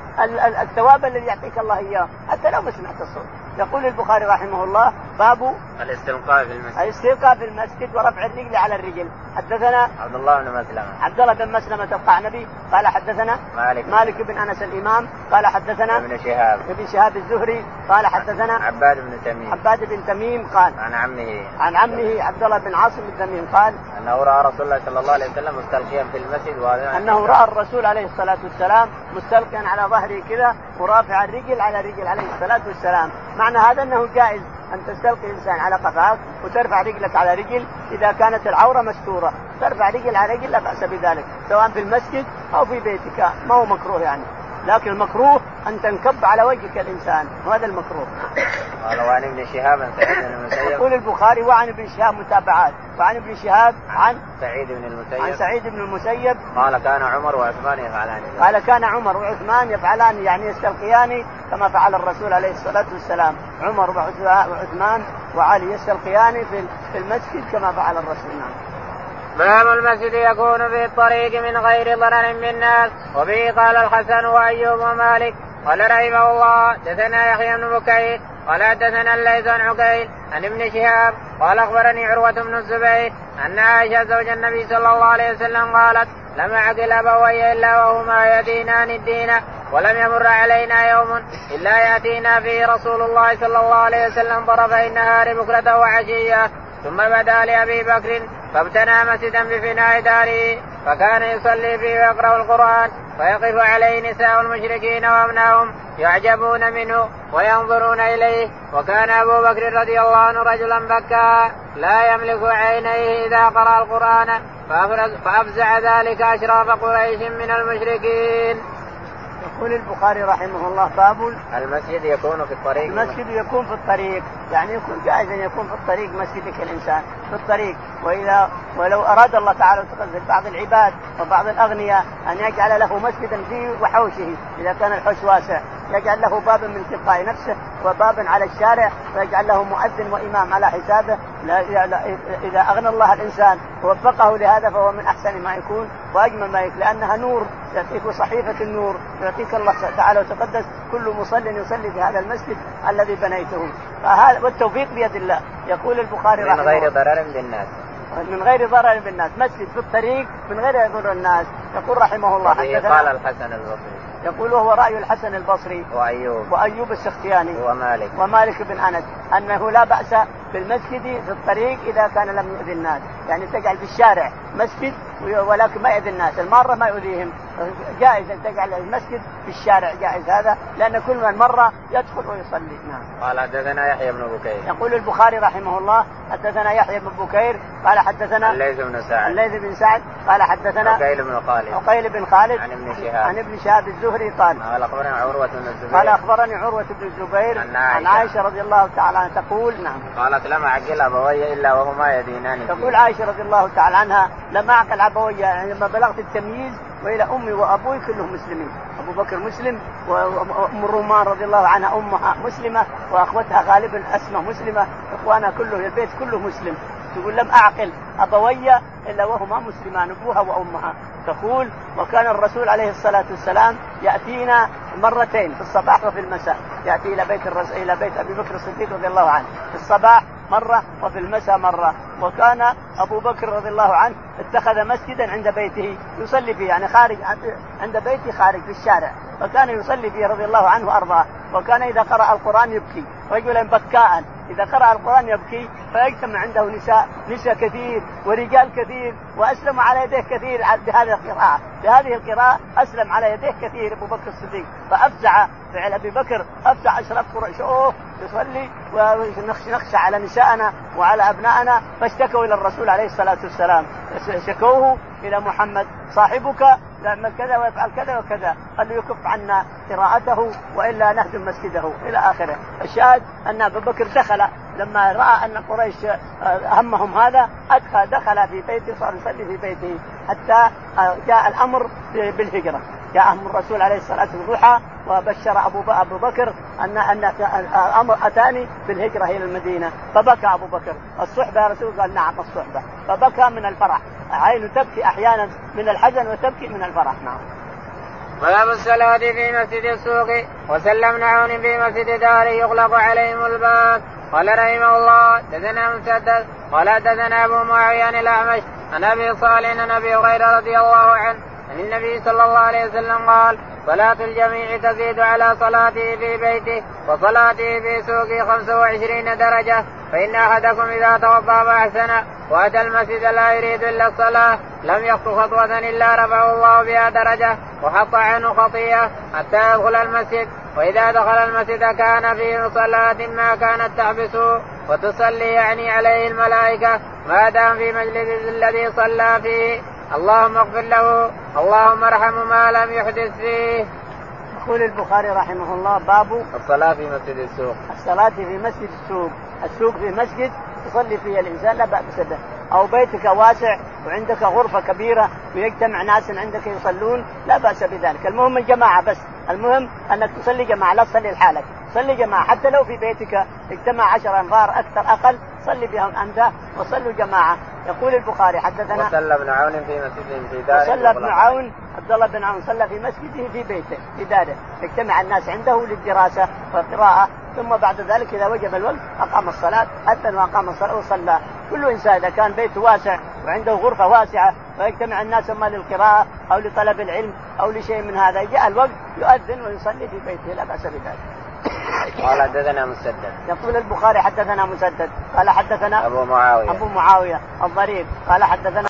Speaker 2: الثواب الذي يعطيك الله إياه حتى لو ما سمعت الصوت. يقول البخاري رحمه الله باب
Speaker 1: الاستلقاء في المسجد.
Speaker 2: الاستلقاء في المسجد ورفع الرجل على الرجل. حدثنا
Speaker 1: عبد الله بن مسلمه
Speaker 2: عبد الله بن مسلمة القعنبي قال حدثنا
Speaker 1: مالك.
Speaker 2: مالك بن أنس الإمام. قال حدثنا
Speaker 1: ابن شهاب.
Speaker 2: ابن شهاب الزهري. قال حدثنا
Speaker 1: عباد بن تميم.
Speaker 2: عباد بن تميم قال.
Speaker 1: عن عمه.
Speaker 2: عن عمه عبد الله بن عاصم بن تميم قال.
Speaker 1: أنه رأى رسول الله صلى الله عليه وسلم مستلقيا في المسجد
Speaker 2: أنه رأى الرسول عليه الصلاة والسلام مستلقيا على ظهره كذا ورافع الرجل على رجل عليه الصلاة والسلام. معنى هذا أنه جائز أن تستلقي إنسان على قفاك وترفع رجلك على رجل إذا كانت العورة مستورة. ترفع رجل على رجل لا بأس بذلك. سواء في المسجد أو في بيتك ما هو مكروه يعني. لكن المكروه أن تنكب على وجهك الإنسان. وهذا المكروه.
Speaker 1: قال وعن ابن شهاب عن سعيد بن المسيب.
Speaker 2: يقول البخاري وعن ابن شهاب متابعات. وعن ابن شهاب عن
Speaker 1: سعيد بن المسيب.
Speaker 2: عن سعيد بن المسيب.
Speaker 1: قال كان عمر وعثمان يفعلان.
Speaker 2: قال كان عمر وعثمان يفعلان يعني يستلقيان كما فعل الرسول عليه الصلاة والسلام. عمر وعثمان وعلي يستلقيان في المسجد كما فعل الرسول. نعم.
Speaker 1: باب المسجد يكون في الطريق من غير ضرر بالناس وبه قال الحسن وأيوب ومالك. قال رحمه الله دثنا يحيى بن بكير. قال حدثنا الليث عن عقيل عن ابن شهاب. قال أخبرني عروة بن الزبير أن عائشة زوج النبي صلى الله عليه وسلم قالت لم أعقل أبوي إلا وهما يدينان الدين ولم يمر علينا يوم إلا يأتينا فيه رسول الله صلى الله عليه وسلم طرفي النهار بكرة وعشية. ثم بدا لأبي بكر فابتنى مسجدا بفناء داره فكان يصلي فيه ويقرأ القرآن فيقف عليه نساء المشركين وأبنائهم يعجبون منه وينظرون إليه وكان أبو بكر رضي الله عنه رجلا بكاء لا يملك عينيه إذا قرأ القرآن فأفزع ذلك أشراف قريش من المشركين.
Speaker 2: يقول البخاري رحمه الله باب
Speaker 1: المسجد يكون في الطريق.
Speaker 2: المسجد يكون في الطريق. يعني يكون جائز أن يكون في الطريق مسجدك الإنسان في الطريق. واذا ولو أراد الله تعالى بعض العباد وبعض الأغنياء أن يجعل له مسجدا في وحوشه إذا كان الحوش واسع. يجعل له بابا من تلقاء نفسه وبابا على الشارع ويجعل له مؤذن وإمام على حسابه. لا إذا أغنى الله الإنسان ووفقه لهذا فهو من أحسن ما يكون وأجمل ما يكون لأنها نور يعطيك صحيفة النور يعطيك الله تعالى وتقدس كل مصل يصلي في هذا المسجد الذي بنيته. فهذا والتوفيق بيد الله يقول البخاري
Speaker 1: رحمه الله. من غير ضرر بالناس
Speaker 2: من غير ضرر بالناس مسجد في الطريق من غير يضر الناس يقول رحمه الله
Speaker 1: قال الحسن البصري.
Speaker 2: يقول وهو رأي الحسن البصري
Speaker 1: وأيوب.
Speaker 2: وأيوب السختياني
Speaker 1: ومالك.
Speaker 2: ومالك بن أنس أنه لا بأس بالمسجد في الطريق إذا كان لم يؤذي الناس، يعني تجعل في الشارع مسجد ولكن ما يؤذي الناس، الماره ما يؤذيهم، جائز أن تجعل المسجد في الشارع. جائز هذا. لأن كل من مر يدخل ويصلي، نعم.
Speaker 1: قال حدثنا يحيى بن بكير.
Speaker 2: يقول البخاري رحمه الله حدثنا يحيى بن بكير. قال حدثنا
Speaker 1: الليث بن سعد.
Speaker 2: الليث بن سعد. قال حدثنا
Speaker 1: عقيل بن خالد.
Speaker 2: عقيل بن خالد.
Speaker 1: عن ابن شهاب.
Speaker 2: عن ابن شهاب الزهري قال
Speaker 1: قال اخبرني عروة بن الزبير.
Speaker 2: قال أخبرني عروة بن الزبير
Speaker 1: عن عائشة,
Speaker 2: عن عائشة رضي الله تعالى عنها تقول نعم.
Speaker 1: قالت لم اعقل أبوي إلا وهما يدينان
Speaker 2: تقول عائشة رضي الله تعالى عنها لم اعقل أبوي يعني لما بلغت التمييز وإلى أمي وأبوي كلهم مسلمين. أبو بكر مسلم وأم الرومان رضي الله عنها امها مسلمة وأخوتها غالبا أسماء مسلمة إخوانها كله البيت كله مسلم. تقول لم أعقل أبوي إلا وهما مسلمان أبوها وأمها. تقول وكان الرسول عليه الصلاة والسلام يأتينا مرتين في الصباح وفي المساء. يأتي إلى بيت الرسول إلى بيت أبي بكر الصديق رضي الله عنه. في الصباح مرة وفي المساء مرة. وكان أبو بكر رضي الله عنه اتخذ مسجدا عند بيته يصلي فيه يعني خارج عند بيته خارج في الشارع. فكان يصلي فيه رضي الله عنه وأرضاه. وكان إذا قرأ القرآن يبكي رجلا بكاء. إذا قرأ القرآن يبكي فيجتمع عنده نساء نساء كثير ورجال كثير وأسلم على يديه كثير بهذه القراءة. بهذه القراءة أسلم على يديه كثير أبو بكر الصديق. فأفزع فعل أبي بكر أفزع أشراف قريش. أوه يصلي ونخشى على نسائنا وعلى أبنائنا. فاشتكوا إلى الرسول عليه الصلاة والسلام. شكوه إلى محمد صاحبك يعمل كذا ويفعل كذا وكذا قال له يكف عنا قراءته وإلا نهدم مسجده. إلى آخره. الشاهد أن أبو بكر دخل لما رأى أن قريش آه، همهم هذا أدخل دخل في بيته صار يصلي في بيته حتى آه، جاء الأمر بالهجرة. جاءهم الرسول عليه الصلاة والسلام وبشر أبو أبو بكر أن أن أمر أتاني بالهجرة إلى المدينة. فبكى أبو بكر. الصحبة يا رسول قال نعم الصحبة. فبكى من الفرح. عين تبكي أحيانا من الحزن وتبكي من الفرح. نعم.
Speaker 1: باب الصلاة في مسجد السوق. وسلم نعون في مسجد دار يغلق عليهم الباب. قال رحمه الله دثنا مسدد قال دثنا أبو معاوية الأعمش عن أبي صالح عن أبي هريرة رضي الله عنه عن النبي صلى الله عليه وسلم قال صلاة الجميع تزيد على صلاته في بيته وصلاته في سوقه 25 درجة فإن أحدكم إذا توضأ فأحسن وأتى المسجد لا يريد إلا الصلاة لم يخطو خطوة إلا رفعه الله بها درجة وحط عنه خطيئة حتى يدخل المسجد. وإذا دخل المسجد كان فيه صلاة ما كانت تحبسه وتصلي يعني عليه الملائكة ما دام في مجلس الذي صلى فيه. اللهم اغفر له اللهم ارحمه ما لم يحدث فيه.
Speaker 2: يقول البخاري رحمه الله باب
Speaker 1: الصلاة في مسجد السوق.
Speaker 2: الصلاة في مسجد السوق. السوق في مسجد يصلي فيه الإنسان لا بأس به. أو بيتك واسع وعندك غرفة كبيرة ويجتمع ناس عندك يصلون لا بأس بذلك. المهم الجماعة بس. المهم أنك تصلي جماعة لا تصلي لحالك. صلي جماعة. حتى لو في بيتك اجتمع عشر أنفار أكثر أقل صلي بهم أنت وصلوا جماعة. يقول البخاري حدثنا
Speaker 1: وصلى ابن عون في مسجد في داره
Speaker 2: وصلى ابن عون عبد الله بن عون صلى في مسجده في بيته في داره. اجتمع الناس عنده للدراسة والقراءة ثم بعد ذلك إذا وجب الوقت أقام الصلاة حتى وأقام الصلاة وصلى. كل إنسان إذا كان بيته واسع وعنده غرفة واسعة ويجتمع الناس اما للقراءة أو لطلب العلم أو لشيء من هذا جاء الوقت يؤذن ويصلي في بيته لا بأس بذلك.
Speaker 1: قال حدثنا مسدد
Speaker 2: يقول البخاري حدثنا مسدد قال حدثنا
Speaker 1: أبو معاوية
Speaker 2: أبو معاوية الضرير قال حدثنا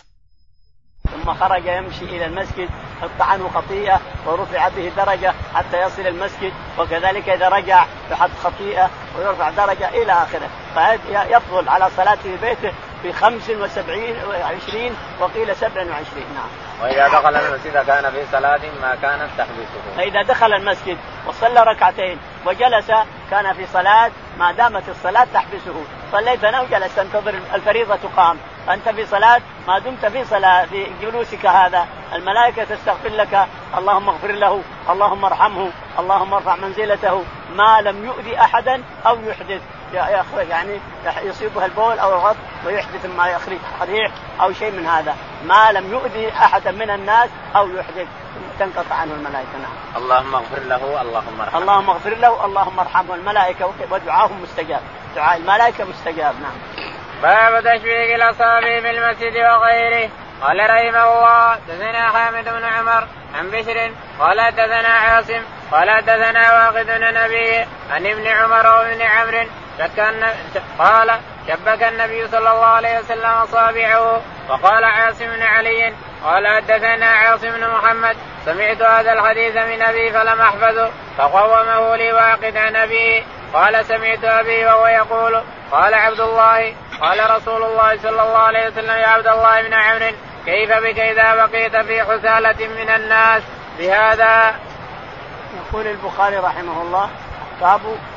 Speaker 2: ثم خرج يمشي إلى المسجد حط عنه خطيئة ورفع به درجة حتى يصل المسجد وكذلك إذا رجع يحط خطيئة ويرفع درجة إلى آخره. فيفضل على صلاته في بيته ب 75 وعشرين وقيل 27 نعم.
Speaker 1: وإذا دخل المسجد كان في صلاة ما كانت تحبسه.
Speaker 2: فإذا دخل المسجد وصلى ركعتين وجلس كان في صلاة ما دامت الصلاة تحبسه، صليت أنا وجلست تنتظر الفريضة تقام، أنت في صلاة ما دمت في صلاة في جلوسك هذا. الملائكة تستغفر لك. اللهم اغفر له. اللهم ارحمه. اللهم ارفع منزلته. ما لم يؤذي أحدا أو يحدث. يخرج يعني يصيبها البول أو الغط ويحدث ما يخرج صريح أو شيء من هذا. ما لم يؤذي احدا من الناس أو يحدث. تنقطع عنه الملائكة نعم.
Speaker 1: اللهم اغفر له اللهم ارحمه.
Speaker 2: اللهم اغفر له اللهم ارحمه. الملائكة ودعاهم مستجاب. دعاء الملائكة مستجاب نعم.
Speaker 1: باب تشبيك الأصابع في المسجد وغيره. قال رحمه الله دثنا حامد بن عمر عن بشر. قال دثنا عاصم قال دثنا واقد بن نبي عن ابن عمر وابن عمرو شك قال شبك النبي صلى الله عليه وسلم اصابعه وقال عاصم بن علي قال حدثنا عاصم بن محمد سمعت هذا الحديث من أبي فلم أحفظه فقومه لي واقد عن أبي. قال سمعت أبي وهو يقول قال عبد الله قال رسول الله صلى الله عليه وسلم يا عبد الله بن عمرو كيف بك إذا بقيت في حسالة من الناس؟ بهذا.
Speaker 2: يقول البخاري رحمه الله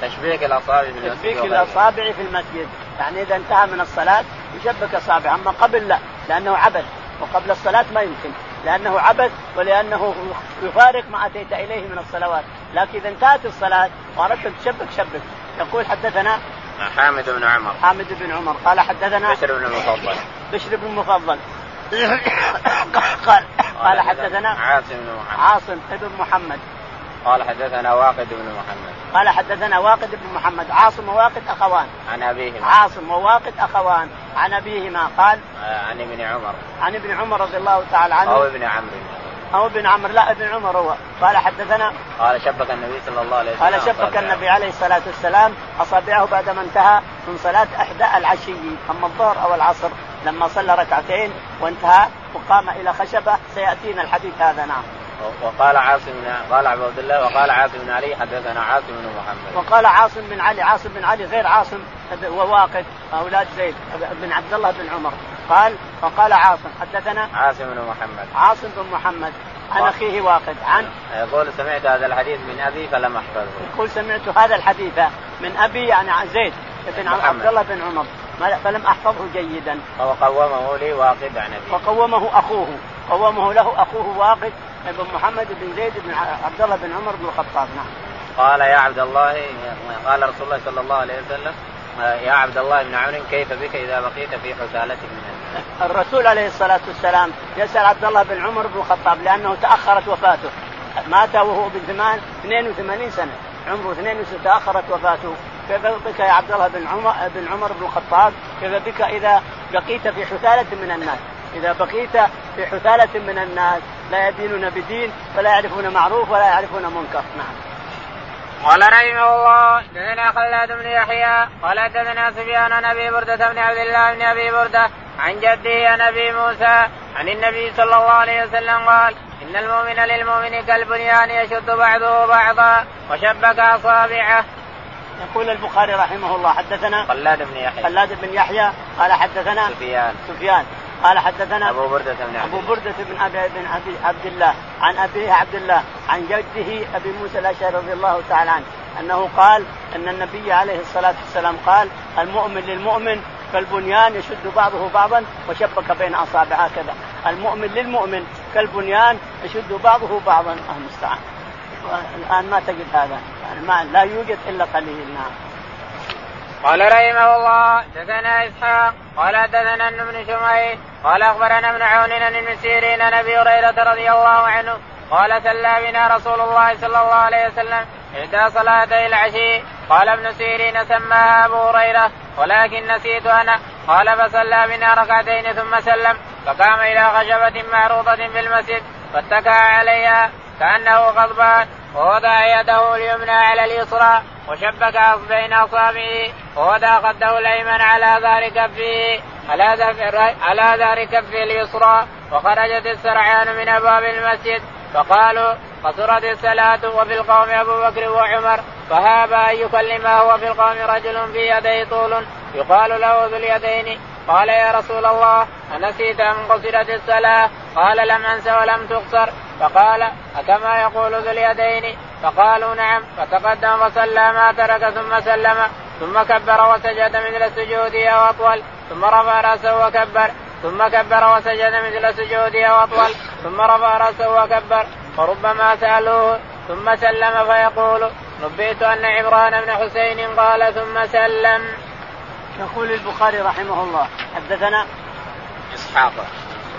Speaker 1: تشبيك الأصابع في المسجد
Speaker 2: تشبيك الأصابع في المسجد. يعني إذا انتهى من الصلاة يشبك أصابعه. أما قبل لا لأنه عبث وقبل الصلاة ما يمكن. لأنه عبث ولأنه يفارق ما أتيت إليه من الصلوات. لكن إذا انتهت الصلاة وأردت أن تشبك شبك. يقول حدثنا
Speaker 1: حامد بن عمر.
Speaker 2: حامد بن عمر. قال حدثنا
Speaker 1: بشر بن المفضل.
Speaker 2: بشر بن المفضل. قال قال حدثنا
Speaker 1: عاصم بن محمد.
Speaker 2: عاصم بن محمد.
Speaker 1: قال حدثنا واقد بن محمد.
Speaker 2: قال حدثنا واقد بن محمد. عاصم وواقد أخوان.
Speaker 1: عن أبيهما.
Speaker 2: عاصم وواقد أخوان. عن أبيهما قال
Speaker 1: آه عن ابن عمر.
Speaker 2: عن ابن عمر رضي الله تعالى عنه.
Speaker 1: أو ابن عمرو.
Speaker 2: أو ابن عمرو. لا ابن عمر هو. قال حدثنا
Speaker 1: قال شبك النبي صلى الله عليه وسلم.
Speaker 2: قال شبك النبي عليه الصلاة والسلام أصابعه بعدما انتهى من صلاة إحدى العشي أما الظهر أو العصر لما صلى ركعتين وانتهى وقام إلى خشبة سيأتينا الحديث هذا نعم.
Speaker 1: وقال عاصم بن قال عبد الله وقال عاصم بن علي حدثنا عاصم بن محمد.
Speaker 2: وقال عاصم بن علي عاصم بن علي غير عاصم وواقد أولاد زيد بن عبد الله بن عمر. قال وقال عاصم حدثنا
Speaker 1: عاصم بن محمد.
Speaker 2: عاصم بن محمد عن أخيه واقد عن
Speaker 1: يقول سمعت هذا الحديث من أبي فلم أحفظه.
Speaker 2: يقول سمعت هذا الحديث من أبي يعني عن زيد بن عبد الله بن عمر فلم أحفظه جيدا.
Speaker 1: وقومه لي واقد عن ابي
Speaker 2: وقومه أخوه قومه له أخوه واقد بن محمد بن زيد بن عبد الله بن عمر بن الخطاب نعم.
Speaker 1: قال يا عبد الله قال رسول الله صلى الله عليه وسلم يا عبد الله بن عمرو كيف بك إذا بقيت في حسالة من الناس؟
Speaker 2: الرسول عليه الصلاة والسلام يسأل عبد الله بن عمر بن الخطاب لأنه تأخرت وفاته. مات وهو ابن 82 سنة. عمره 82 تأخرت وفاته. كيف بك يا عبد الله بن عمر بن عمر بن الخطاب؟ كيف بك إذا بقيت في حثالة من الناس؟ إذا بقيت في حثالة من الناس لا يدينون بدين ولا يعرفون معروف ولا يعرفون منكر. نعم.
Speaker 1: قال رحمه الله دثنا خلاد بن يحيى قال دثنا سفيان عن أبي بردة بن عبد الله بن أبي بردة عن جده عن أبي موسى عن النبي صلى الله عليه وسلم قال إن المؤمن للمؤمن كالبنيان يشد بعضه بعضا وشبك أصابعه.
Speaker 2: يقول البخاري رحمه الله حدثنا
Speaker 1: خلاد بن يحيى.
Speaker 2: خلاد بن يحيى قال حدثنا
Speaker 1: سفيان.
Speaker 2: سفيان. قال حدثنا
Speaker 1: أبو بردة بن
Speaker 2: أبو بردة بن أبي بن أبي عبد الله عن أبيه عبد الله عن جده أبي موسى الأشعري رضي الله تعالى عنه أنه قال إن النبي عليه الصلاة والسلام قال المؤمن للمؤمن كالبنيان يشد بعضه بعضا وشبك بين أصابع هكذا. المؤمن للمؤمن كالبنيان يشد بعضه بعضا. المستعان الآن ما تجد هذا. يعني ما لا يوجد إلا قليل. نعم.
Speaker 1: قال رحمه الله دثنا إسحاق قال دثنا ابن شميل قال أخبرنا ابن عون عن ابن سيرين عن أبي هريرة رضي الله عنه قال سلى بنا رسول الله صلى الله عليه وسلم إحدى صلاتي العشي قال ابن سيرين سماها أبو هريرة ولكن نسيت أنا قال فصلى بنا ركعتين ثم سلم فقام إلى خشبة معروضة في المسجد فاتكى عليها كأنه غضبان ووضع يده اليمنى على اليسرى وشبك بين أصابعه ووضع خده الأيمن على ظهر كفه على ظهر كفه اليسرى وخرجت السرعان من أبواب المسجد. فقالوا قصرت الصلاة وفي القوم أبو بكر وعمر فهاب أن يكلمه وفي القوم رجل في يديه طول يقال له ذو اليدين. قال يا رسول الله أنسيت أن قصرت الصلاة؟ قال لم أنس ولم تقصر. فقال أكما يقول ذو اليدين؟ فقالوا نعم. فتقدم فصلى ما ترك ثم سلم. ثم كبر وسجد مثل سجوده أو أطول. ثم رفع رأسه وكبر. ثم كبر وسجد مثل سجوده أو أطول. ثم رفع رأسه وكبر. فربما سألوه. ثم سلم فيقول نبئت أن عمران بن حسين قال ثم سلم.
Speaker 2: يقول البخاري رحمه الله. حدثنا
Speaker 1: إسحاق.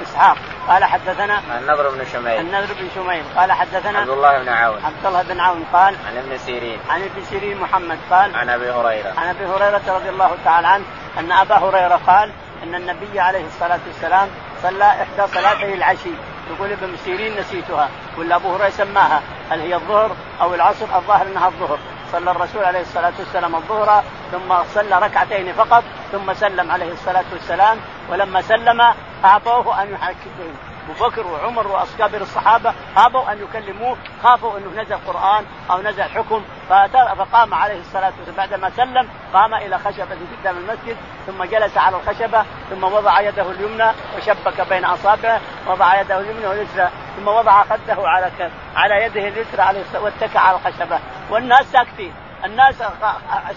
Speaker 2: إسحاق. قال حدثنا
Speaker 1: النضر بن شميل.
Speaker 2: النضر بن شميل. قال حدثنا
Speaker 1: عبد الله بن عون.
Speaker 2: عبد الله بن عون قال
Speaker 1: عن ابن سيرين.
Speaker 2: عن ابن سيرين محمد قال
Speaker 1: عن أبي هريرة.
Speaker 2: عن أبي هريرة رضي الله تعالى عنه أن أبا هريرة قال أن النبي عليه الصلاة والسلام صلى إحدى صلاتي العشي. يقول ابن سيرين نسيتها. ولا أبو هريرة سماها. هل هي الظهر أو العصر؟ الظاهر أنها الظهر. صلى الرسول عليه الصلاة والسلام الظهر ثم صلى ركعتين فقط ثم سلم عليه الصلاة والسلام. ولما سلم اعطوه أن يحكمهم أبو بكر وعمر واصكابر الصحابة أبوا أن يكلموه خافوا أنه نزل قرآن أو نزل حكم. فقام عليه الصلاة والسلام. بعدما سلم قام إلى خشبة قدام المسجد ثم جلس على الخشبة ثم وضع يده اليمنى وشبك بين أصابعه وضع يده اليمنى واليسرى ثم وضع خده على على يده اليسرى عليه واتكى على الخشبة. والناس ساكتين. الناس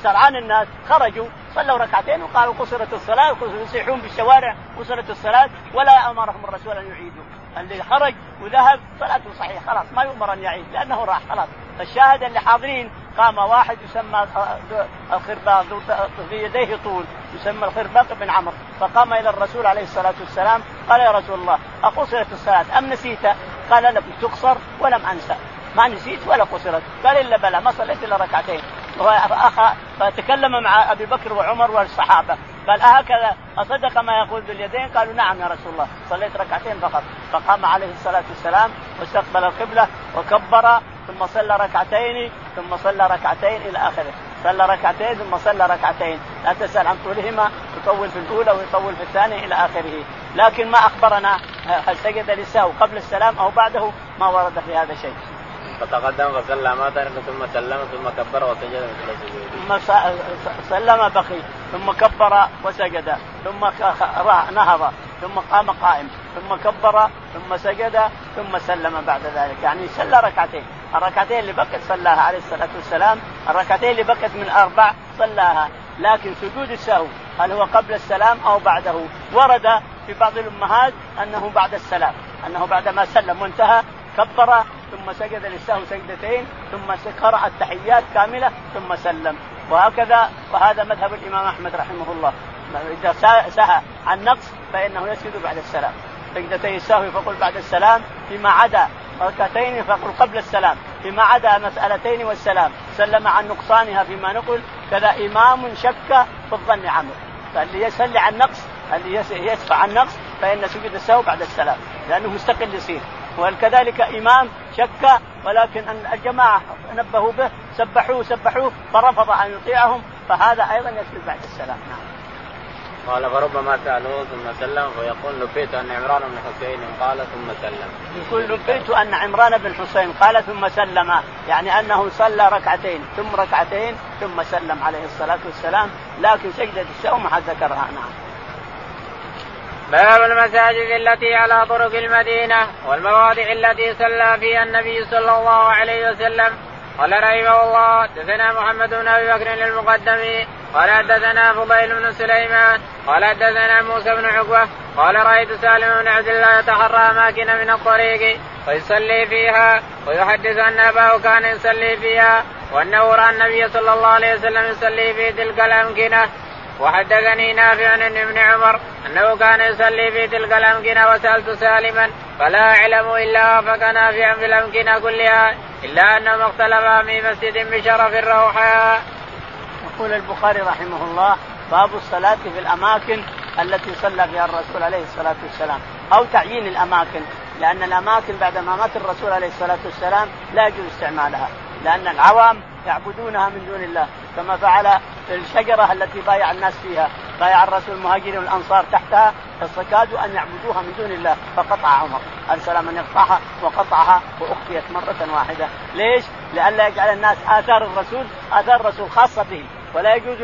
Speaker 2: سرعان الناس خرجوا صلوا ركعتين وقالوا قصرت الصلاة يصيحون بالشوارع قصرت الصلاة ولا أمرهم الرسول أن يعيدوا. اللي خرج وذهب صلاته صحيحة خلاص ما يؤمر أن يعيد لأنه راح خلاص. الشاهد اللي حاضرين قام واحد يسمى الخرباق في يديه طول يسمى الخرباق بن عمرو. فقام إلى الرسول عليه الصلاة والسلام قال يا رسول الله أقصرت الصلاة أم نسيت؟ قال لم تقصر ولم أنسى. ما نسيت ولا قصرت قال إلا بلى ما صليت إلا ركعتين. فتكلم مع أبي بكر وعمر والصحابة. قال أهكذا أصدق ما يقول باليدين قالوا نعم يا رسول الله صليت ركعتين فقط. فقام عليه الصلاة والسلام واستقبل القبلة وكبر ثم صلى ركعتين ثم صلى ركعتين إلى آخره. صلى ركعتين ثم صلى ركعتين. لا تسأل عن طولهما يطول في الأولى ويطول في الثانية إلى آخره. لكن ما أخبرنا هل سجد للسهو قبل السلام أو بعده؟ ما ورد في هذا شيء.
Speaker 1: فتقدم فصلى ما ترك ثم سلم ثم كبر وسجد مثل سجوده.
Speaker 2: ثم سلم بقي ثم كبر وسجد ثم نهض ثم قام قائم ثم كبر ثم سجد ثم سلم بعد ذلك. يعني صلى ركعتين. الركعتين اللي بقت صلاها عليه الصلاة والسلام الركعتين اللي بقت من أربع صلاها. لكن سجود السهو هل هو قبل السلام أو بعده؟ ورد في بعض الأمهات أنه بعد السلام أنه بعدما سلم وانتهى كبر ثم سجد للسهو سجدتين ثم قرأ التحيات كاملة ثم سلم. وهكذا وهذا مذهب الإمام أحمد رحمه الله. إذا سهى عن نقص فإنه يسجد بعد السلام. سجدتي السهو فقل بعد السلام. فيما عدا ركعتين فقل قبل السلام. فيما عدا مسألتين والسلام. سلم عن نقصانها فيما نقل. كذا إمام شك في الظن عمرو. فاللي يصلي عن نقص اللي يدفع عن نقص فإن سجود السهو بعد السلام. لأنه مستقل يصير. وكذلك إمام شك ولكن الجماعة نبهوا به سبحوه سبحوه فرفض أن يطيعهم فهذا أيضا يسجد بعد السلام نعم.
Speaker 1: قال فربما سألوه ثم سلم فيقول نبيت أن عمران بن حسين قال ثم سلم.
Speaker 2: يقول نبيت أن عمران بن حسين قال ثم سلم يعني أنه صلى ركعتين ثم ركعتين ثم سلم عليه الصلاة والسلام لكن سجده السهو ما ذكرها نعم.
Speaker 1: باب المساجد التي على طرق المدينة والمواضع التي صلى فيها النبي صلى الله عليه وسلم. قال رحمه الله حدثنا محمد بن أبي بكر المقدم قال حدثنا فضيل بن سليمان. قال حدثنا موسى بن عقبة. قال رأيت سالم بن عبد الله يتحرى اماكن من الطريق ويصلي فيها ويحدث أن اباه كان يصلي فيها وأنه رأى النبي صلى الله عليه وسلم يصلي في تلك الأمكنة. وحدثني نافع عن ابن عمر أنه كان يصلي في تلك الأمكنة وسألت سالما فلا أعلم إلا وافق نافعا في الأمكنة كلها إلا انهما اختلفا في مسجد بشرف الروحاء.
Speaker 2: يقول البخاري رحمه الله باب الصلاة في الأماكن التي صلى فيها الرسول عليه الصلاة والسلام أو تعيين الأماكن لأن الأماكن بعد ما مات الرسول عليه الصلاة والسلام لا يجوز استعمالها لأن العوام يعبدونها من دون الله كما فعل الشجرة التي بايع الناس فيها. بايع الرسول المهاجرين والأنصار تحتها فاستكادوا أن يعبدوها من دون الله فقطع عمر. أرسل من يقطعها وقطعها وأخفيت مرة واحدة. ليش؟ لئلا يجعل الناس آثار الرسول آثار الرسول خاصة به ولا يجوز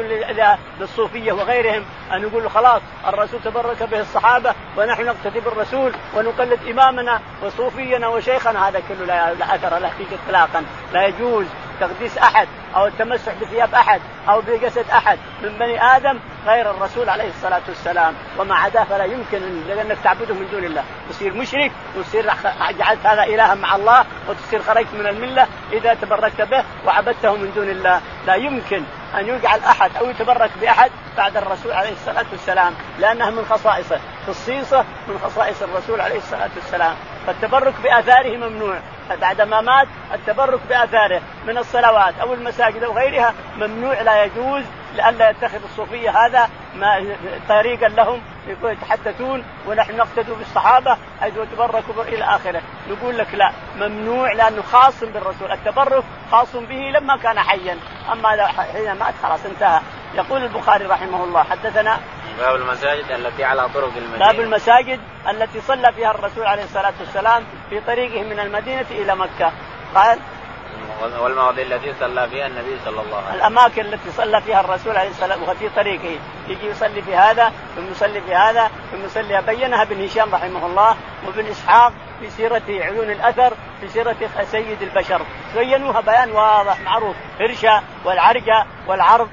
Speaker 2: للصوفية وغيرهم أن يقولوا خلاص الرسول تبرك به الصحابة ونحن نقتدي بالرسول ونقلد إمامنا وصوفينا وشيخنا. هذا كله لا أثر له فيه اطلاقا. لا يجوز. تقديس أحد. أو التمسح بثياب أحد أو بجسد أحد من بني آدم غير الرسول عليه الصلاة والسلام. وما عداه فلا يمكن لانك تعبده من دون الله. تصير مشرك وتصير جعلت هذا إلها مع الله وتصير خرجت من الملة إذا تبركت به وعبدته من دون الله. لا يمكن أن يجعل أحد أو يتبرك بأحد بعد الرسول عليه الصلاة والسلام لأنها من خصائصه خصيصة من خصائص الرسول عليه الصلاة والسلام. فالتبرك بآثاره ممنوع. بعدما مات التبرك بآثاره من الصلوات أو المساجد أو غيرها ممنوع لا يجوز لئلا يتخذ الصوفية هذا ما طريقا لهم يتحدثون ونحن نقتدوا بالصحابة حيث تبركوا إلى آخره. نقول لك لا ممنوع لأنه خاص بالرسول. التبرك خاص به لما كان حيا. أما حين مات خلاص انتهى. يقول البخاري رحمه الله حدثنا
Speaker 1: باب المساجد التي على طرق المدينة.
Speaker 2: باب المساجد التي صلى فيها الرسول عليه الصلاة والسلام في طريقه من المدينة إلى مكة. قال
Speaker 1: والمواضع التي صلى فيها النبي صلى الله عليه وسلم.
Speaker 2: الأماكن التي صلى فيها الرسول عليه والسلام وفي طريقه. يجي يصلي في هذا ثم يصلي في هذا ثم يصلي. بينها ابن هشام رحمه الله وابن إسحاق في سيرة عيون الأثر في سيرة سيد البشر. بينوها بيان واضح معروف. هرشة والعرجة والعرض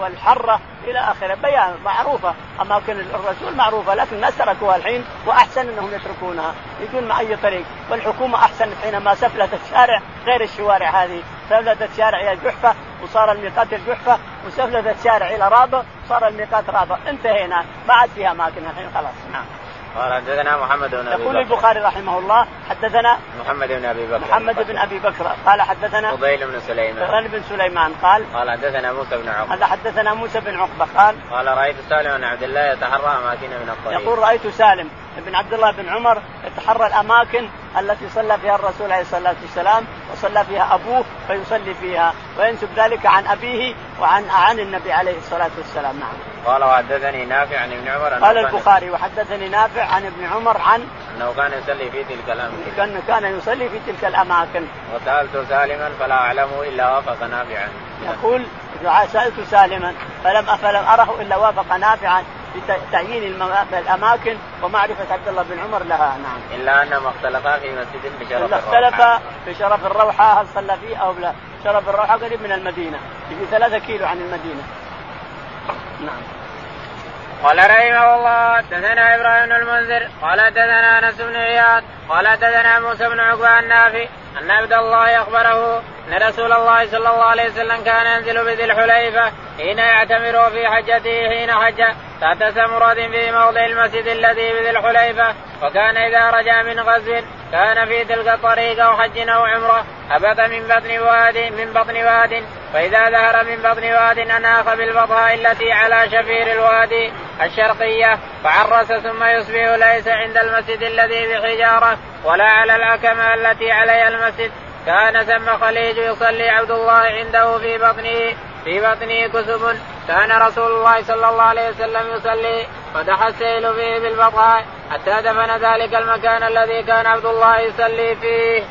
Speaker 2: والحرة إلى آخره. بيان معروفة. أماكن الرسول معروفة لكن الناس تركوها الحين وأحسن أنهم يتركونها. يجون مع أي طريق. والحكومة أحسن حينما سفلت الشارع غير الشوارع هذه. سفلت الشارع إلى الجحفة وصار الميقات الجحفة وسفلت الشارع إلى رابغ صار الميقات رابغ انتهينا. ما عاد فيها أماكن الحين. خلاص. نعم.
Speaker 1: قال حدثنا محمد بن أبي
Speaker 2: يقول البخاري رحمه الله حدثنا
Speaker 1: محمد بن أبي بكر.
Speaker 2: محمد بن أبي بكر. قال حدثنا
Speaker 1: فضيل بن سليمان.
Speaker 2: فضيل بن سليمان قال
Speaker 1: قال حدثنا موسى بن عقبة.
Speaker 2: قال حدثنا موسى بن عقبة قال
Speaker 1: قال رأيت سالم بن عبد الله يتحرى أماكن من الطريق.
Speaker 2: يقول رأيت سالم بن عبد الله بن عمر يتحرى الأماكن التي صلى فيها الرسول عليه الصلاة والسلام وصلى فيها أبوه فيصلي فيها وينسب ذلك عن أبيه وعن عن النبي عليه الصلاة والسلام. نعم.
Speaker 1: قال وحدثني نافع عن ابن عمر
Speaker 2: قال البخاري وحدثني نافع عن ابن عمر عن
Speaker 1: أنه كان يصلي في تلك الأماكن
Speaker 2: كان كان يصلي في تلك الأماكن
Speaker 1: وسألت سالما فلا اعلمه إلا وافق نافعا
Speaker 2: يقول سألت سالما فلم فلم أره إلا وافق نافعا بتعيين الأماكن ومعرفة عبد الله بن عمر لها نعم.
Speaker 1: إلا انهما اختلفا في مسجد بشرف
Speaker 2: إلا اختلفا في شرف الروحة هل صلى فيه أو لا؟ شرف الروحة قريب من المدينة يجي ثلاثة كيلو عن المدينة. نعم.
Speaker 1: قال رحمه الله حدثنا إبراهيم بن المنذر قال حدثنا أنس بن عياض قال حدثنا موسى بن عقبة النافي أن عبد الله أخبره أن رسول الله صلى الله عليه وسلم كان ينزل بذي الحليفة حين يعتمر في حجته حين حج تحت سمرة في موضع المسجد الذي بذي الحليفة وكان إذا رجع من غزو كان في تلك الطريق أو حج أو عمرة هبط من بطن واد من بطن واد فإذا ظهر من بطن واد أناخ بالبطحاء التي على شفير الوادي الشرقية فعرس ثم يصبح ليس عند المسجد الذي بحجارة ولا على الأكمة التي عليها المسجد. كان ثم خليج يصلي عبد الله عنده في بطنه. في بطنه كسب كان رسول الله صلى الله عليه وسلم يصلي فتح السيل فيه بالبقاء حتى دفن ذلك المكان الذي كان عبد الله يصلي فيه.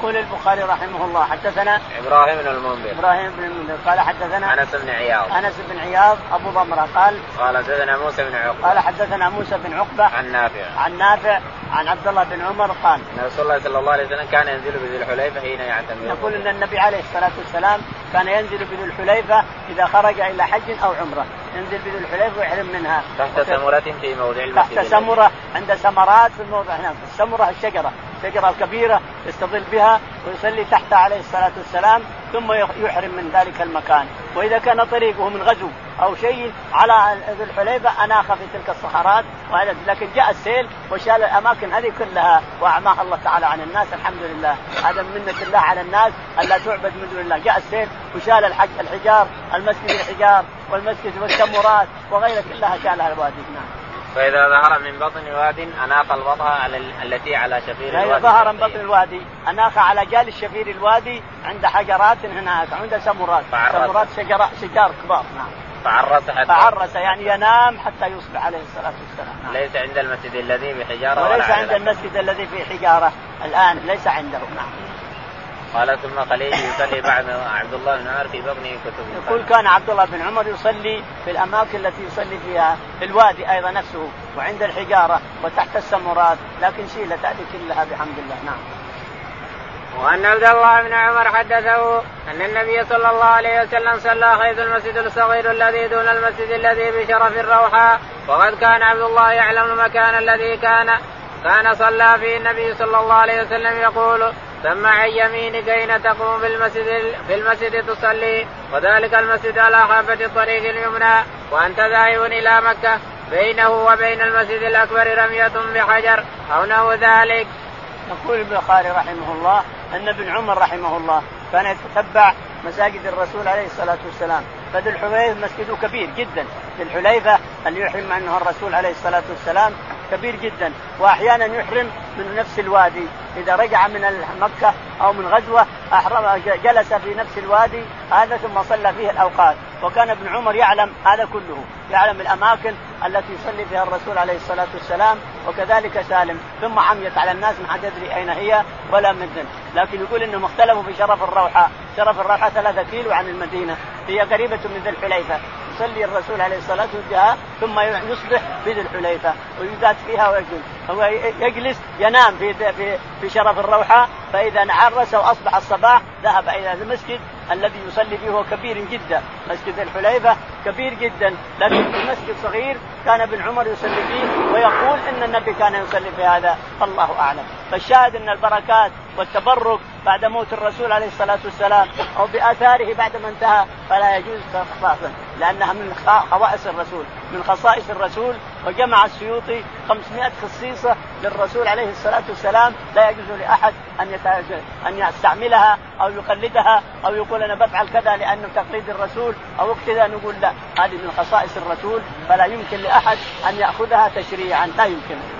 Speaker 2: يقول البخاري رحمه الله حدثنا
Speaker 1: إبراهيم بن المنذر.
Speaker 2: إبراهيم بن المنذر قال حدثنا
Speaker 1: أنس بن عياض.
Speaker 2: أنس بن عياض أبو ضمرة قال
Speaker 1: قال حدثنا موسى بن عقبة.
Speaker 2: قال حدثنا موسى بن عقبة
Speaker 1: عن نافع.
Speaker 2: عن نافع عن عبد الله بن عمر قال
Speaker 1: أن رسول الله صلى الله عليه وسلم كان ينزل بذي الحليفة حين يعتمر.
Speaker 2: يقول إن النبي عليه الصلاة والسلام كان ينزل بذي الحليفة إذا خرج إلى حج أو عمرة. ينزل بذي الحليفة ويحرم منها.
Speaker 1: تحت سمرة في موضع المسجد.
Speaker 2: تحت سمرة عند سمرات في الموضع هناك السمره الشجرة. الشجرة الكبيرة يستظل بها ويصلي تحتها عليه الصلاة والسلام ثم يحرم من ذلك المكان. وإذا كان طريقه من غزو أو شيء على ذي الحليفة اناخ في تلك الصخرات لكن جاء السيل وشال الأماكن هذه كلها وأعماها الله تعالى عن الناس الحمد لله. هذا من منة الله على الناس ألا تعبد من دون الله. جاء السيل وشال الحج الحجار المسجد الحجار والمسجد والتمرات وغيرها كلها شالها الوادي. نعم.
Speaker 1: فإذا ظهر من بطن واد أناق البطها على التي على شفير الوادي
Speaker 2: ظهر من بطن الوادي أناق على جال شفير الوادي عند حجرات هناك عند سمرات. سمرات شجر شجار كبار نعم.
Speaker 1: فعرس حتى
Speaker 2: فعرس يعني ينام حتى يصبح عليه الصلاة والسلام
Speaker 1: نعم. ليس عند المسجد الذي بحجارة
Speaker 2: وليس عند المسجد الذي في حجارة الآن ليس عنده نعم.
Speaker 1: قال ثم خليل يصلي بعد عبد الله بن عمر في بطن كتب
Speaker 2: يقول كان عبد الله بن عمر يصلي في الأماكن التي يصلي فيها في الوادي أيضا نفسه وعند الحجارة وتحت السمرات لكن شيلت هذه كلها بحمد الله نعم.
Speaker 1: وأن عبد الله بن عمر حدثه أن النبي صلى الله عليه وسلم صلى حيث المسجد الصغير الذي دون المسجد الذي بشرف الروحاء وقد كان عبد الله يعلم المكان الذي كان كان صلى فيه النبي صلى الله عليه وسلم يقول ثم عن يمينك حين تقوم في المسجد في المسجد تصلي وذلك المسجد على حافة الطريق اليمنى وأنت ذاهب إلى مكة. بينه وبين المسجد الأكبر رمية بحجر أو نحو ذلك.
Speaker 2: يقول البخاري رحمه الله أن ابن عمر رحمه الله كان يتتبع مساجد الرسول عليه الصلاة والسلام. فذو الحليفة مسجده كبير جدا. ذو الحليفة اللي يحرم عنه الرسول عليه الصلاة والسلام كبير جدا وأحيانا يحرم من نفس الوادي. إذا رجع من مكة أو من غزوة احرم جلس في نفس الوادي هذا ثم صلى فيه الأوقات. وكان ابن عمر يعلم هذا كله. يعلم الأماكن التي يصلي فيها الرسول عليه الصلاة والسلام وكذلك سالم. ثم عميت على الناس ما حد يدري أين هي ولا مدن لكن يقول إنهم اختلفوا في شرف الروحة. شرف الروحة ثلاثة كيلو عن المدينة. هي قريبة من ذي الحليفة. يصلي الرسول عليه الصلاة والسلام ثم يصبح في ذي الحليفة ويزاد فيها ويجلس. هو يجلس ينام في في في شرف الروحة فإذا عرس وأصبح الصباح ذهب إلى المسجد الذي يصلي فيه هو كبير جدا. مسجد الحليفة كبير جدا لكن في مسجد صغير كان ابن عمر يصلي فيه ويقول إن النبي كان يصلي في هذا. الله أعلم. فالشاهد إن البركات والتبرك بعد موت الرسول عليه الصلاة والسلام أو بآثاره بعد ما انتهى فلا يجوز خصاصا لأنها من خصائص الرسول من خصائص الرسول وجمع السيوطي 500 خصيصة للرسول عليه الصلاة والسلام. لا يجوز لأحد أن أن يستعملها أو يقلدها أو يقول أنا بفعل كذا لأنه تقليد الرسول أو كذا نقول لا هذه من خصائص الرسول. فلا يمكن لأحد أن يأخذها تشريعا لا يمكن.